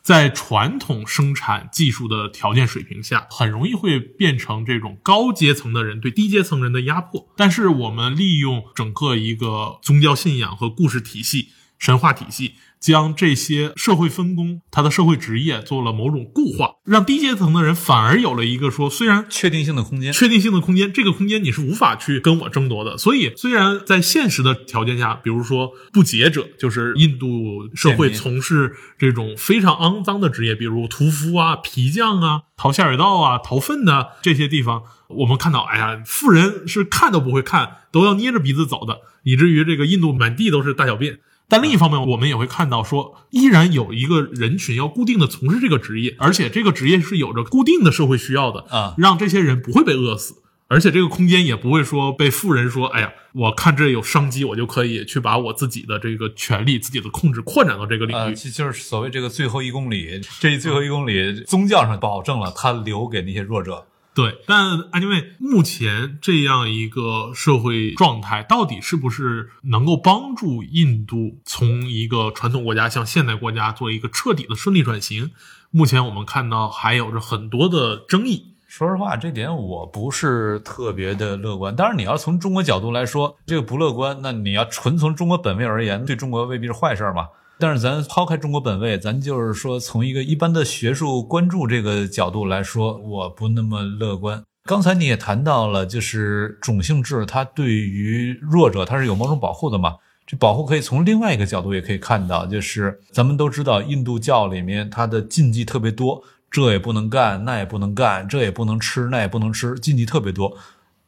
在传统生产技术的条件水平下，很容易会变成这种高阶层的人对低阶层人的压迫。但是，我们利用整个一个宗教信仰和故事体系，神话体系。将这些社会分工、他的社会职业做了某种固化，让低阶层的人反而有了一个说，虽然确定性的空间，确定性的空间，这个空间你是无法去跟我争夺的。所以，虽然在现实的条件下，比如说不洁者，就是印度社会从事这种非常肮脏的职业，比如屠夫啊、皮匠啊、淘下水道啊、淘粪的这些地方，我们看到，哎呀，富人是看都不会看，都要捏着鼻子走的，以至于这个印度满地都是大小便。但另一方面，我们也会看到，说依然有一个人群要固定的从事这个职业，而且这个职业是有着固定的社会需要的啊，让这些人不会被饿死，而且这个空间也不会说被富人说，哎呀，我看这有商机，我就可以去把我自己的这个权利、自己的控制扩展到这个领域，就是所谓这个最后一公里，这最后一公里，宗教上保证了他留给那些弱者。对，但 anyway，目前这样一个社会状态，到底是不是能够帮助印度从一个传统国家向现代国家做一个彻底的顺利转型？目前我们看到还有着很多的争议。说实话，这点我不是特别的乐观。当然，你要从中国角度来说，这个不乐观。那你要纯从中国本位而言，对中国未必是坏事嘛。但是咱抛开中国本位，咱就是说从一个一般的学术关注这个角度来说，我不那么乐观。刚才你也谈到了，就是种姓制，它对于弱者它是有某种保护的嘛？这保护可以从另外一个角度也可以看到，就是咱们都知道印度教里面它的禁忌特别多，这也不能干，那也不能干，这也不能吃，那也不能吃，禁忌特别多。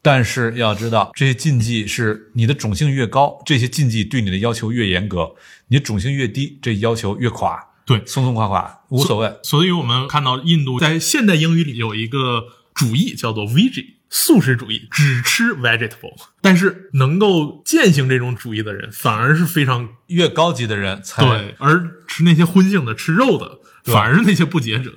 但是要知道，这些禁忌是你的种姓越高，这些禁忌对你的要求越严格。你种姓越低，这要求越垮，对，松松垮垮无所谓。所以，我们看到印度在现代英语里有一个主义叫做 “veg”，素食主义，只吃 vegetable。但是，能够践行这种主义的人，反而是非常越高级的人才对，而吃那些荤性的、吃肉的，反而是那些不洁者。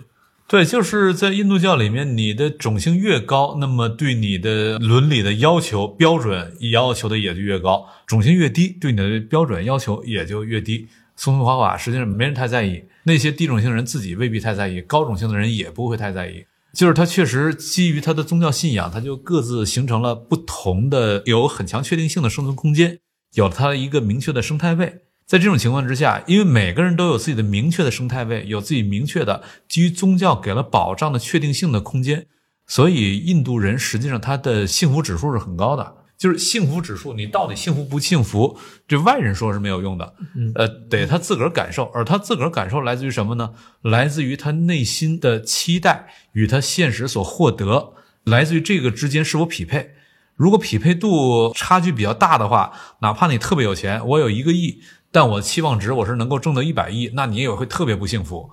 对，就是在印度教里面，你的种姓越高，那么对你的伦理的要求标准要求的也就越高；种姓越低，对你的标准要求也就越低。松松垮垮，实际上没人太在意。那些低种姓人自己未必太在意，高种姓的人也不会太在意。就是他确实基于他的宗教信仰，他就各自形成了不同的、有很强确定性的生存空间，有了他一个明确的生态位。在这种情况之下，因为每个人都有自己的明确的生态位，有自己明确的基于宗教给了保障的确定性的空间，所以印度人实际上他的幸福指数是很高的。就是幸福指数，你到底幸福不幸福，这外人说是没有用的，呃，得他自个儿感受。而他自个儿感受来自于什么呢？来自于他内心的期待与他现实所获得，来自于这个之间是否匹配。如果匹配度差距比较大的话，哪怕你特别有钱，我有一个亿。但我的期望值我是能够挣到一百亿，那你也会特别不幸福。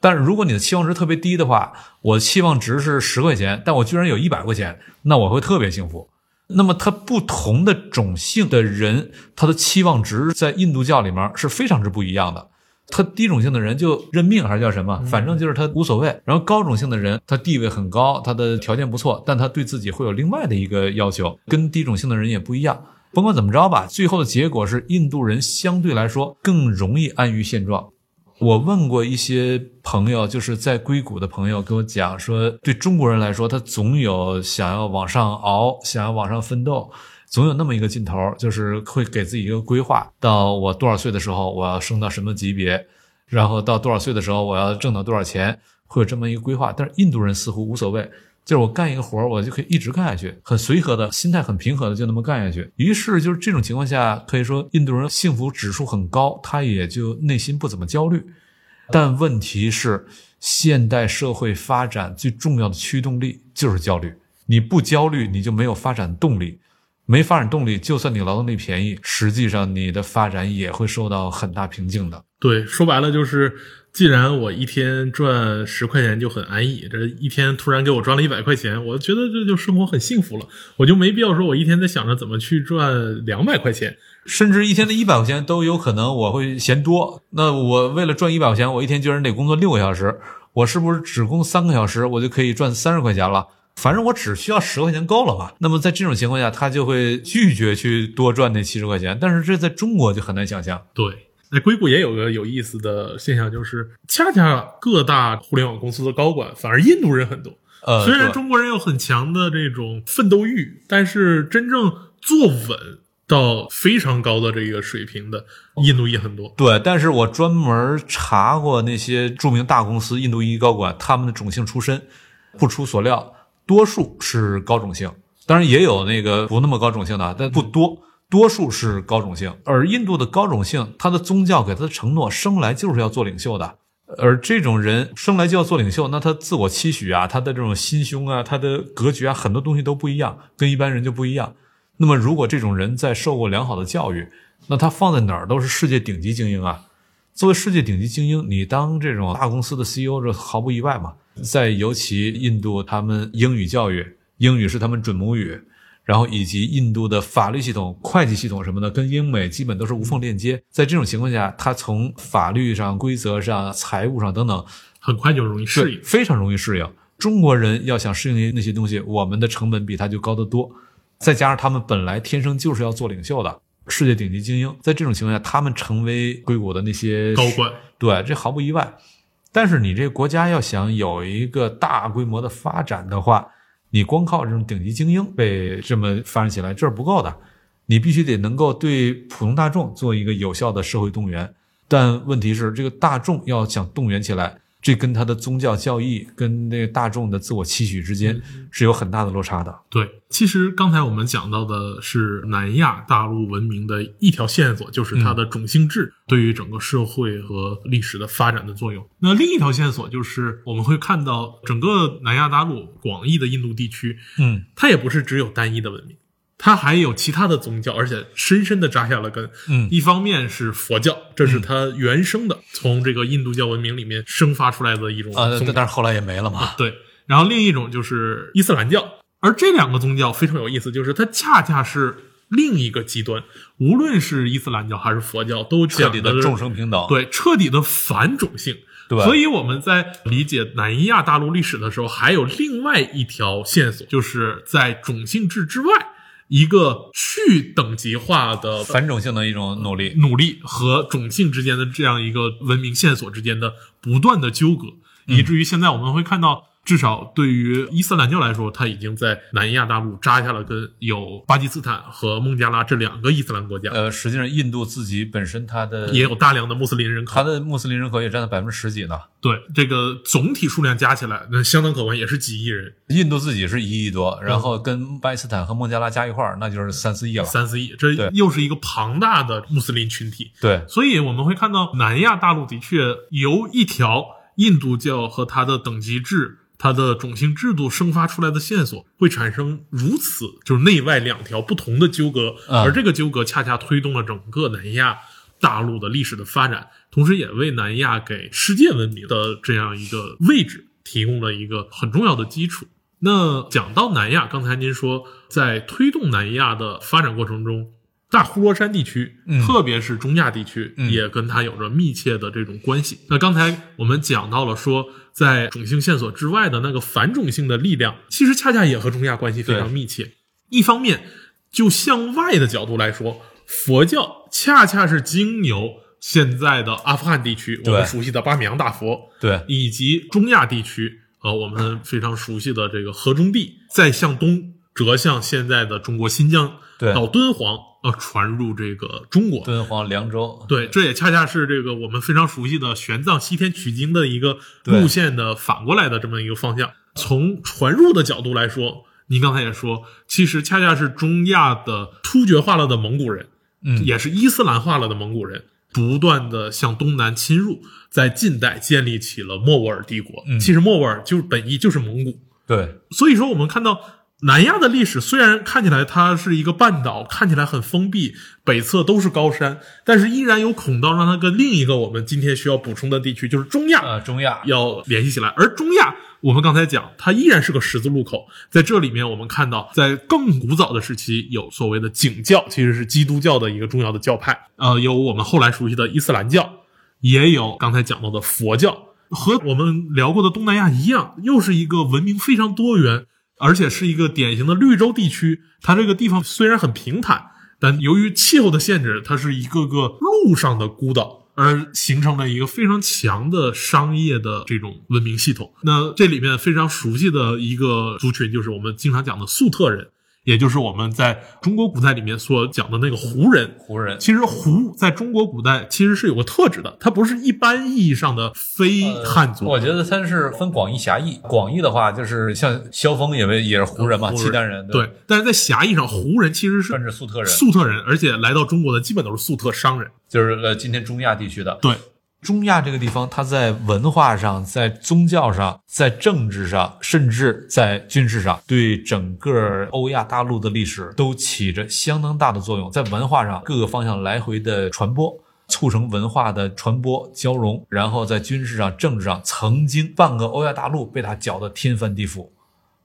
但是如果你的期望值特别低的话，我期望值是十块钱，但我居然有一百块钱，那我会特别幸福。那么，他不同的种姓的人，他的期望值在印度教里面是非常之不一样的。他低种姓的人就认命还是叫什么，反正就是他无所谓。然后高种姓的人，他地位很高，他的条件不错，但他对自己会有另外的一个要求，跟低种姓的人也不一样。甭管怎么着吧，最后的结果是印度人相对来说更容易安于现状。我问过一些朋友，就是在硅谷的朋友，跟我讲说，对中国人来说，他总有想要往上熬、想要往上奋斗，总有那么一个劲头，就是会给自己一个规划：到我多少岁的时候，我要升到什么级别，然后到多少岁的时候，我要挣到多少钱，会有这么一个规划。但是印度人似乎无所谓。就是我干一个活儿，我就可以一直干下去，很随和的心态，很平和的就那么干下去。于是就是这种情况下，可以说印度人幸福指数很高，他也就内心不怎么焦虑。但问题是，现代社会发展最重要的驱动力就是焦虑。你不焦虑，你就没有发展动力。没发展动力，就算你劳动力便宜，实际上你的发展也会受到很大瓶颈的。对，说白了就是。既然我一天赚十块钱就很安逸，这一天突然给我赚了一百块钱，我觉得这就生活很幸福了，我就没必要说我一天在想着怎么去赚两百块钱，甚至一天的一百块钱都有可能我会嫌多。那我为了赚一百块钱，我一天居然得工作六个小时，我是不是只工三个小时我就可以赚三十块钱了？反正我只需要十块钱够了吧？那么在这种情况下，他就会拒绝去多赚那七十块钱。但是这在中国就很难想象。对。在硅谷也有个有意思的现象，就是恰恰各大互联网公司的高管反而印度人很多。呃，虽然中国人有很强的这种奋斗欲，但是真正坐稳到非常高的这个水平的印度裔很多。对，但是我专门查过那些著名大公司印度裔高管，他们的种姓出身，不出所料，多数是高种姓，当然也有那个不那么高种姓的，但不多，多数是高种姓。而印度的高种姓，他的宗教给他的承诺，生来就是要做领袖的。而这种人生来就要做领袖，那他自我期许啊，他的这种心胸啊，他的格局啊，很多东西都不一样，跟一般人就不一样。那么，如果这种人在受过良好的教育，那他放在哪儿都是世界顶级精英啊。作为世界顶级精英，你当这种大公司的 CEO，这毫不意外嘛。在尤其印度，他们英语教育，英语是他们准母语。然后以及印度的法律系统、会计系统什么的，跟英美基本都是无缝链接。在这种情况下，他从法律上、规则上、财务上等等，很快就容易适应，非常容易适应。中国人要想适应那些东西，我们的成本比他就高得多。再加上他们本来天生就是要做领袖的世界顶级精英，在这种情况下，他们成为硅谷的那些高官，对，这毫不意外。但是你这个国家要想有一个大规模的发展的话，你光靠这种顶级精英被这么发展起来，这是不够的。你必须得能够对普通大众做一个有效的社会动员。但问题是，这个大众要想动员起来，这跟他的宗教教义、跟那个大众的自我期许之间是有很大的落差的。对，其实刚才我们讲到的是南亚大陆文明的一条线索，就是它的种姓制对于整个社会和历史的发展的作用。那另一条线索就是我们会看到整个南亚大陆广义的印度地区，嗯，它也不是只有单一的文明，它还有其他的宗教，而且深深的扎下了根。嗯一方面是佛教，这是它原生的，从这个印度教文明里面生发出来的一种啊，宗教。但是后来也没了嘛。对，然后另一种就是伊斯兰教，而这两个宗教非常有意思，就是它恰恰是另一个极端，无论是伊斯兰教还是佛教，都彻底的众生平等。对彻底的反种姓。对所以我们在理解南亚大陆历史的时候，还有另外一条线索，就是在种姓制之外，一个去等级化的反种性的一种努力。努力和种姓之间的这样一个文明线索之间的不断的纠葛，以至于现在我们会看到，至少对于伊斯兰教来说，它已经在南亚大陆扎下了根，有巴基斯坦和孟加拉这两个伊斯兰国家，呃，实际上印度自己本身它的也有大量的穆斯林人口。它的穆斯林人口也占了百分之十几呢。对这个总体数量加起来，那相当可观，也是几亿人，印度自己是一亿多，然后跟巴基斯坦和孟加拉加一块儿，那就是三四亿了。三四亿，这又是一个庞大的穆斯林群体。对，所以我们会看到南亚大陆的确由一条印度教和它的等级制、它的种姓制度生发出来的线索，会产生如此就是内外两条不同的纠葛，嗯而这个纠葛恰恰推动了整个南亚大陆的历史的发展，同时也为南亚给世界文明的这样一个位置提供了一个很重要的基础。那讲到南亚，刚才您说在推动南亚的发展过程中，大呼罗珊地区，嗯。特别是中亚地区，嗯。也跟它有着密切的这种关系。那刚才我们讲到了说，在种姓线索之外的那个反种姓的力量，其实恰恰也和中亚关系非常密切。一方面，就向外的角度来说，佛教恰恰是经由现在的阿富汗地区，我们熟悉的巴米扬大佛，对，以及中亚地区，呃，我们非常熟悉的这个河中地，再向东折向现在的中国新疆，对。到敦煌，呃，传入这个中国。敦煌、凉州，对，这也恰恰是这个我们非常熟悉的玄奘西天取经的一个路线的反过来的这么一个方向。从传入的角度来说，您刚才也说，其实恰恰是中亚的突厥化了的蒙古人，嗯，也是伊斯兰化了的蒙古人，不断的向东南侵入，在近代建立起了莫卧儿帝国。嗯其实莫卧儿就是本意就是蒙古，对，所以说我们看到南亚的历史虽然看起来它是一个半岛，看起来很封闭，北侧都是高山，但是依然有孔道让它跟另一个我们今天需要补充的地区，就是中亚，呃，中亚，要联系起来。而中亚，我们刚才讲，它依然是个十字路口。在这里面，我们看到，在更古早的时期，有所谓的景教，其实是基督教的一个重要的教派。呃，有我们后来熟悉的伊斯兰教，也有刚才讲到的佛教。和我们聊过的东南亚一样，又是一个文明非常多元，而且是一个典型的绿洲地区。它这个地方虽然很平坦，但由于气候的限制，它是一个个陆上的孤岛，而形成了一个非常强的商业的这种文明系统。那这里面非常熟悉的一个族群，就是我们经常讲的粟特人，也就是我们在中国古代里面所讲的那个胡人。胡人其实胡在中国古代其实是有个特质的，它不是一般意义上的非汉族。我觉得它是分广义狭义。广义的话，就是像萧峰也为也是胡人嘛，契丹人对，但是在狭义上，胡人其实是算是粟特人，粟特人，而且来到中国的基本都是粟特商人。就是呃今天中亚地区的。对，中亚这个地方，它在文化上、在宗教上、在政治上，甚至在军事上，对整个欧亚大陆的历史都起着相当大的作用。在文化上，各个方向来回的传播，促成文化的传播交融；然后在军事上、政治上，曾经半个欧亚大陆被它搅得天翻地覆。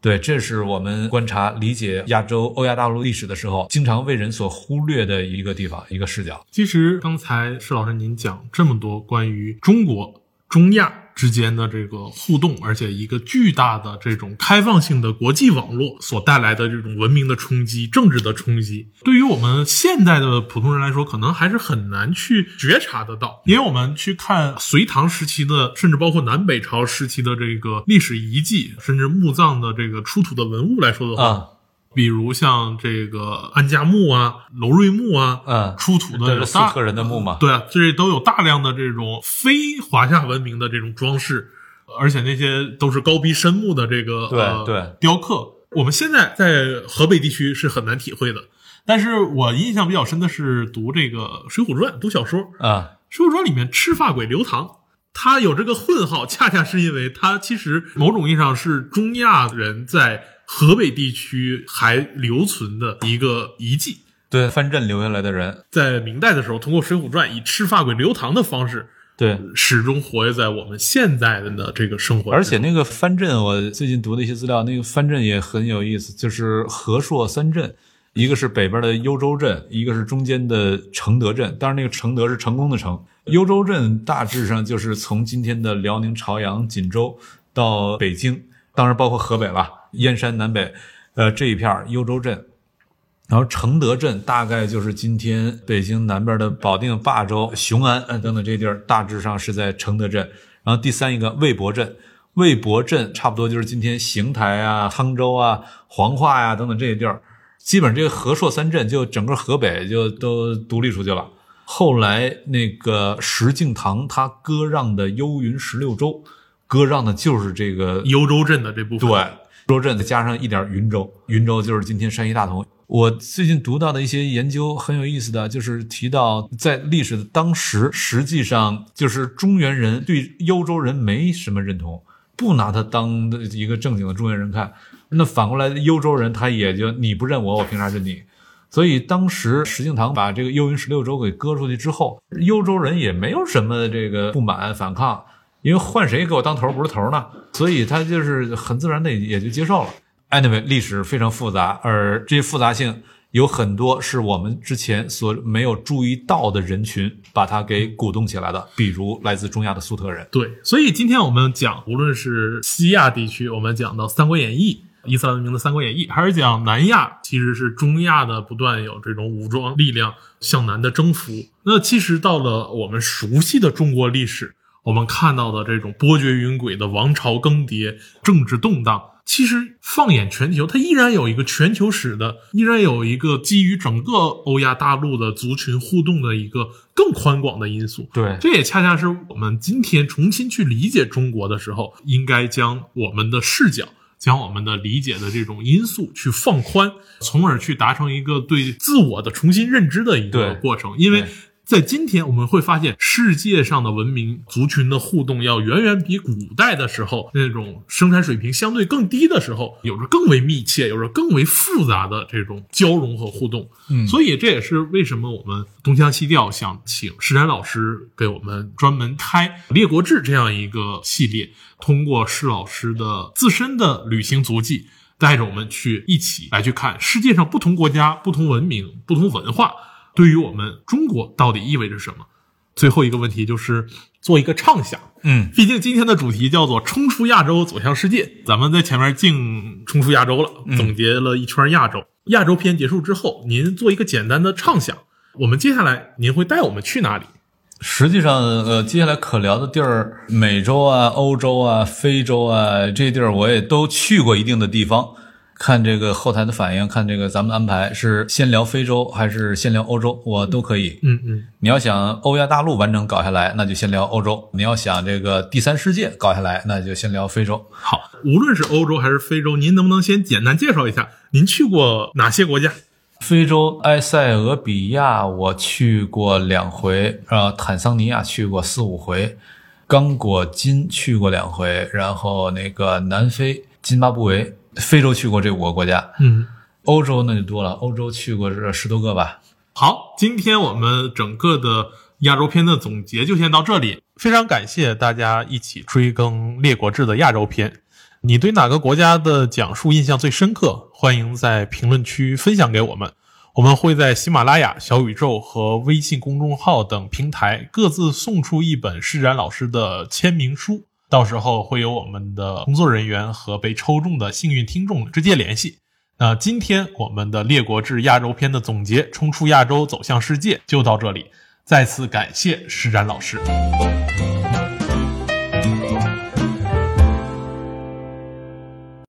对，这是我们观察理解亚洲、欧亚大陆历史的时候，经常为人所忽略的一个地方、一个视角。其实刚才施老师您讲这么多关于中国、中亚之间的这个互动，而且一个巨大的这种开放性的国际网络所带来的这种文明的冲击、政治的冲击，对于我们现代的普通人来说，可能还是很难去觉察得到。因为我们去看隋唐时期的，甚至包括南北朝时期的这个历史遗迹，甚至墓葬的这个出土的文物来说的话，啊，比如像这个安家墓啊、楼瑞墓啊，嗯出土的这有大是粟特人的墓嘛？对啊，这都有大量的这种非华夏文明的这种装饰，而且那些都是高逼深目的这个对呃对雕刻。我们现在在河北地区是很难体会的，但是我印象比较深的是读这个《水浒传》，读小说，《啊，水浒传》里面赤发鬼刘唐。他有这个混号，恰恰是因为他其实某种意义上是中亚人在河北地区还留存的一个遗迹。对，藩镇留下来的人，在明代的时候，通过《水浒传》以赤发鬼刘唐的方式，对，始终活跃在我们现在的这个生活。而且那个藩镇，我最近读的一些资料，那个藩镇也很有意思，就是和硕三镇，一个是北边的幽州镇，一个是中间的承德镇。当然，那个承德是成功的成。幽州镇大致上就是从今天的辽宁朝阳、锦州到北京，当然包括河北了，燕山南北，呃这一片儿幽州镇。然后承德镇大概就是今天北京南边的保定、霸州、雄安呃等等这些地儿，大致上是在承德镇。然后第三一个魏博镇，魏博镇差不多就是今天邢台啊、沧州啊、黄化呀、等等这些地儿，基本上这个河朔三镇就整个河北就都独立出去了。后来那个石敬瑭他割让的幽云十六州，割让的就是这个幽州镇的这部分，对，州镇再加上一点云州，云州就是今天山西大同。我最近读到的一些研究很有意思的，就是提到在历史的当时，实际上就是中原人对幽州人没什么认同，不拿他当一个正经的中原人看。那反过来，幽州人他也就你不认我，我凭啥认你？所以当时石敬瑭把这个幽云十六州给割出去之后，幽州人也没有什么这个不满反抗，因为换谁给我当头不是头呢？所以他就是很自然的也就接受了。Anyway，历史非常复杂，而这些复杂性有很多是我们之前所没有注意到的人群把它给鼓动起来的，比如来自中亚的粟特人。对，所以今天我们讲，无论是西亚地区，我们讲到《三国演义》。伊斯兰文明的《三国演义》，还是讲南亚，其实是中亚的不断有这种武装力量向南的征服。那其实到了我们熟悉的中国历史，我们看到的这种波谲云诡的王朝更迭、政治动荡，其实放眼全球，它依然有一个全球史的，依然有一个基于整个欧亚大陆的族群互动的一个更宽广的因素。对，这也恰恰是我们今天重新去理解中国的时候，应该将我们的视角。将我们的理解的这种因素去放宽，从而去达成一个对自我的重新认知的一个过程。因为在今天，我们会发现世界上的文明族群的互动要远远比古代的时候那种生产水平相对更低的时候，有着更为密切、有着更为复杂的这种交融和互动。嗯，所以这也是为什么我们东腔西调想请施展老师给我们专门开《列国志》这样一个系列。通过施老师的自身的旅行足迹，带着我们去一起来去看世界上不同国家、不同文明、不同文化对于我们中国到底意味着什么。最后一个问题就是做一个畅想，嗯，毕竟今天的主题叫做“冲出亚洲，走向世界”，咱们在前面净冲出亚洲了，总结了一圈亚洲。亚洲篇结束之后，您做一个简单的畅想，我们接下来您会带我们去哪里？实际上，呃，接下来可聊的地儿，美洲啊、欧洲啊、非洲啊这些地儿，我也都去过一定的地方。看这个后台的反应，看这个咱们安排是先聊非洲还是先聊欧洲，我都可以。嗯嗯，你要想欧亚大陆完整搞下来，那就先聊欧洲；你要想这个第三世界搞下来，那就先聊非洲。好，无论是欧洲还是非洲，您能不能先简单介绍一下您去过哪些国家？非洲埃塞俄比亚我去过两回，呃，坦桑尼亚去过四五回，刚果金去过两回，然后那个南非、津巴布韦。非洲去过这五个国家，嗯，欧洲那就多了，欧洲去过这十多个吧。好，今天我们整个的亚洲篇的总结就先到这里。非常感谢大家一起追更《列国志》的亚洲篇。你对哪个国家的讲述印象最深刻？欢迎在评论区分享给我们。我们会在喜马拉雅、小宇宙和微信公众号等平台各自送出一本施展老师的签名书。到时候会有我们的工作人员和被抽中的幸运听众直接联系。那今天我们的《列国志亚洲篇》的总结，冲出亚洲，走向世界，就到这里。再次感谢施展老师。